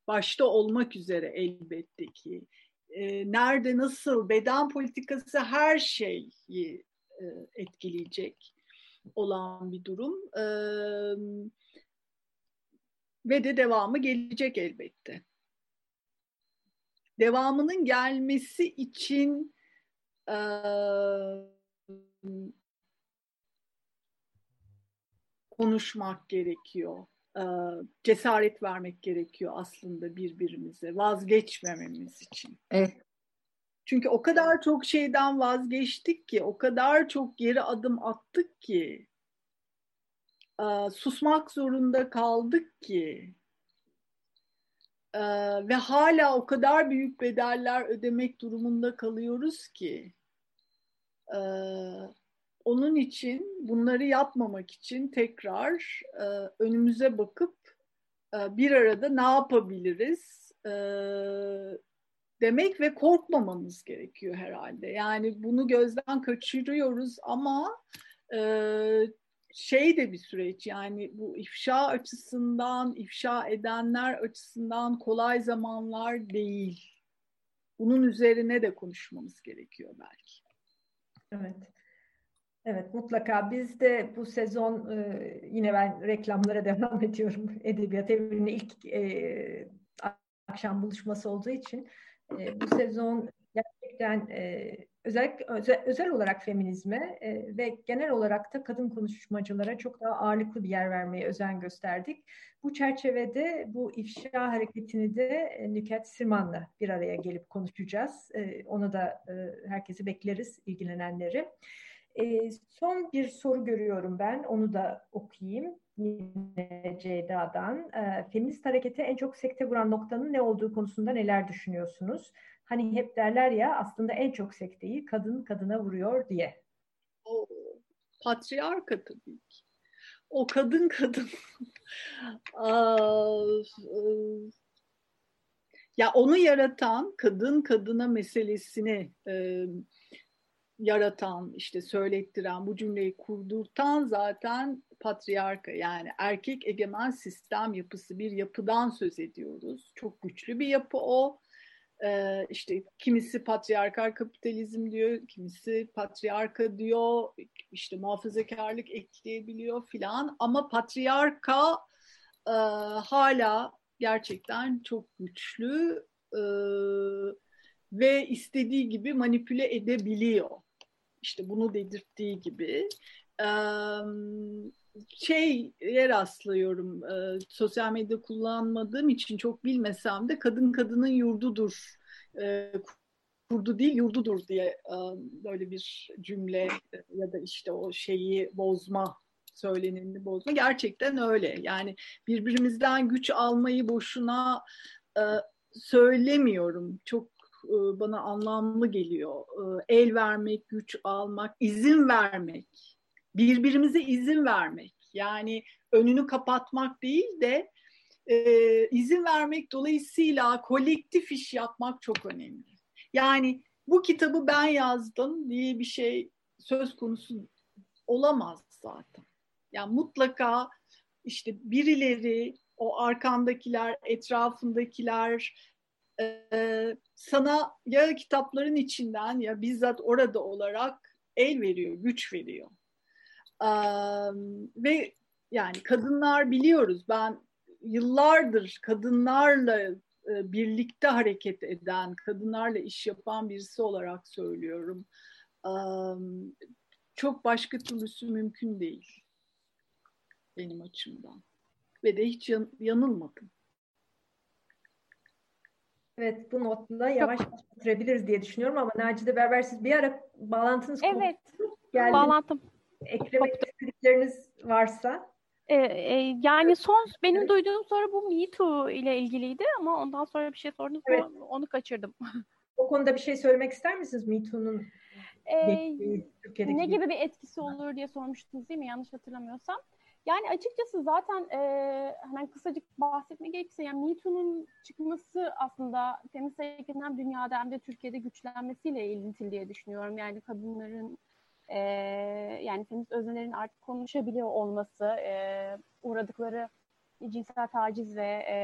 başta olmak üzere elbette ki. E, nerede, nasıl, beden politikası her şeyi e, etkileyecek olan bir durum. E, ve de devamı gelecek elbette. Devamının gelmesi için konuşmak gerekiyor. cesaret vermek gerekiyor aslında birbirimize. Vazgeçmememiz için. Evet. Çünkü o kadar çok şeyden vazgeçtik ki, o kadar çok geri adım attık ki, susmak zorunda kaldık ki, ve hala o kadar büyük bedeller ödemek durumunda kalıyoruz ki, ee, onun için bunları yapmamak için tekrar e, önümüze bakıp e, bir arada ne yapabiliriz e, demek ve korkmamamız gerekiyor herhalde. Yani bunu gözden kaçırıyoruz ama e, şey de bir süreç yani bu ifşa açısından, ifşa edenler açısından kolay zamanlar değil. Bunun üzerine de konuşmamız gerekiyor belki. Evet. Evet mutlaka biz de bu sezon e, yine ben reklamlara devam ediyorum. Edebiyat Evi'nin ilk e, akşam buluşması olduğu için e, bu sezon gerçekten e, özellikle özel, olarak feminizme e, ve genel olarak da kadın konuşmacılara çok daha ağırlıklı bir yer vermeye özen gösterdik. Bu çerçevede bu ifşa hareketini de e, Nüket Sirman'la bir araya gelip konuşacağız. E, onu da e, herkesi bekleriz ilgilenenleri. E, son bir soru görüyorum ben, onu da okuyayım yine Ceyda'dan. E, feminist harekete en çok sekte vuran noktanın ne olduğu konusunda neler düşünüyorsunuz? Hani hep derler ya aslında en çok sekteyi kadın kadına vuruyor diye. O patriarka tabii ki. O kadın kadın. E, ya onu yaratan kadın kadına meselesini e, yaratan, işte söylettiren, bu cümleyi kurdurtan zaten patriarka yani erkek egemen sistem yapısı bir yapıdan söz ediyoruz. Çok güçlü bir yapı o. Ee, işte kimisi patriarkal kapitalizm diyor, kimisi patriarka diyor, işte muhafazakarlık ekleyebiliyor filan. Ama patriarka e, hala gerçekten çok güçlü e, ve istediği gibi manipüle edebiliyor. İşte bunu dedirttiği gibi. E, şeye rastlıyorum, e, sosyal medya kullanmadığım için çok bilmesem de kadın kadının yurdudur, e, kurdu değil yurdudur diye e, böyle bir cümle ya da işte o şeyi bozma söyleneni bozma. Gerçekten öyle. Yani birbirimizden güç almayı boşuna e, söylemiyorum. Çok bana anlamlı geliyor. El vermek, güç almak, izin vermek. Birbirimize izin vermek. Yani önünü kapatmak değil de e, izin vermek dolayısıyla kolektif iş yapmak çok önemli. Yani bu kitabı ben yazdım diye bir şey söz konusu olamaz zaten. Yani mutlaka işte birileri, o arkandakiler, etrafındakiler e, sana ya kitapların içinden ya bizzat orada olarak el veriyor, güç veriyor. E, ve yani kadınlar biliyoruz. Ben yıllardır kadınlarla e, birlikte hareket eden, kadınlarla iş yapan birisi olarak söylüyorum. E, çok başka türlüsü mümkün değil benim açımdan. Ve de hiç yan, yanılmadım. Evet bu notla yavaş yavaş bitirebiliriz diye düşünüyorum ama Nacide Berber siz bir ara bağlantınız Evet. Geldi. Bağlantım. Eklemek Koptu. istedikleriniz varsa. Ee, e, yani son benim duyduğum soru bu Me Too ile ilgiliydi ama ondan sonra bir şey sordunuz evet. onu kaçırdım. O konuda bir şey söylemek ister misiniz Me Too'nun ee, ne gibi bir etkisi olur diye sormuştunuz değil mi? Yanlış hatırlamıyorsam. Yani açıkçası zaten e, hemen kısacık bahsetmek gerekirse yani Me Too'nun çıkması aslında feminist hareketin hem dünyada hem de Türkiye'de güçlenmesiyle ilintili diye düşünüyorum. Yani kadınların e, yani feminist öznelerin artık konuşabiliyor olması, e, uğradıkları cinsel taciz ve e,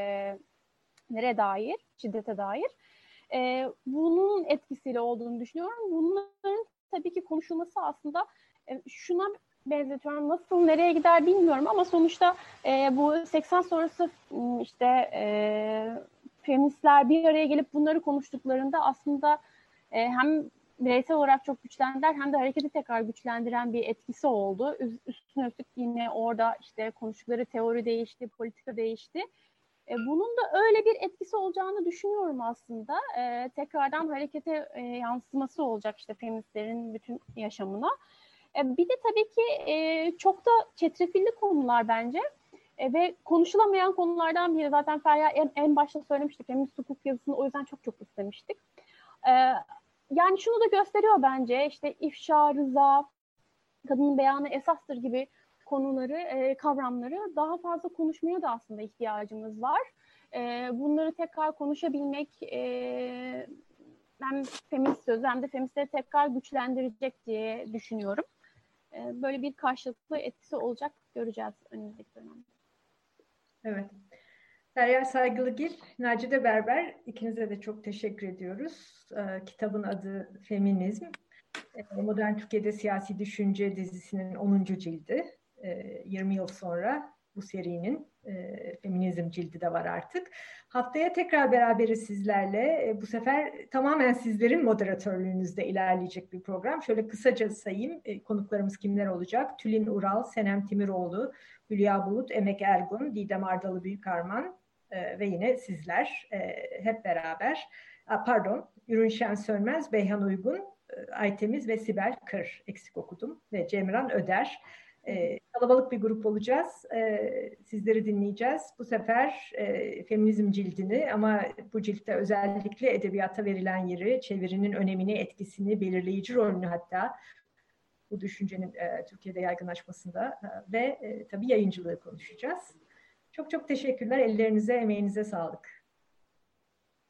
nereye dair, şiddete dair e, bunun etkisiyle olduğunu düşünüyorum. Bunların tabii ki konuşulması aslında e, şuna benzetiyorum. Nasıl nereye gider bilmiyorum ama sonuçta e, bu 80 sonrası işte e, feministler bir araya gelip bunları konuştuklarında aslında e, hem bireysel olarak çok güçlendiler hem de hareketi tekrar güçlendiren bir etkisi oldu. Üstüne üstlük yine orada işte konuştukları teori değişti, politika değişti. E, bunun da öyle bir etkisi olacağını düşünüyorum aslında. E, tekrardan harekete e, yansıması olacak işte feministlerin bütün yaşamına. E, bir de tabii ki e, çok da çetrefilli konular bence. E, ve konuşulamayan konulardan biri zaten Ferya en, en başta söylemiştik. Feminist hukuk yazısını o yüzden çok çok istemiştik. E, yani şunu da gösteriyor bence işte ifşa, rıza, kadının beyanı esastır gibi konuları, e, kavramları daha fazla konuşmaya da aslında ihtiyacımız var. E, bunları tekrar konuşabilmek e, hem feminist sözü hem de feministleri tekrar güçlendirecek diye düşünüyorum. E, böyle bir karşılıklı etkisi olacak göreceğiz önümüzdeki dönemde. Evet. Derya Saygılıgil, Nacide Berber ikinize de çok teşekkür ediyoruz. E, kitabın adı Feminizm. E, Modern Türkiye'de Siyasi Düşünce dizisinin 10. cildi. E, 20 yıl sonra bu serinin e, feminizm cildi de var artık. Haftaya tekrar beraberiz sizlerle. E, bu sefer tamamen sizlerin moderatörlüğünüzde ilerleyecek bir program. Şöyle kısaca sayayım e, konuklarımız kimler olacak? Tülin Ural, Senem Timiroğlu, Hülya Bulut, Emek Ergun, Didem Ardalı Büyükarman e, ve yine sizler e, hep beraber. Pardon, Ürünşen Sönmez, Beyhan Uygun, e, Aytemiz ve Sibel Kır eksik okudum ve Cemran Öder. E, kalabalık bir grup olacağız. E, sizleri dinleyeceğiz. Bu sefer e, feminizm cildini ama bu ciltte özellikle edebiyata verilen yeri, çevirinin önemini, etkisini, belirleyici rolünü hatta bu düşüncenin e, Türkiye'de yaygınlaşmasında e, ve e, tabii yayıncılığı konuşacağız. Çok çok teşekkürler. Ellerinize, emeğinize sağlık.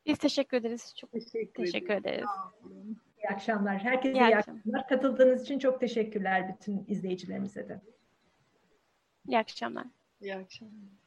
Biz teşekkür ederiz. Çok teşekkür, teşekkür ederiz. ederiz. İyi akşamlar. Herkese iyi, iyi akşamlar. akşamlar. Katıldığınız için çok teşekkürler bütün izleyicilerimize de. İyi akşamlar. İyi akşamlar.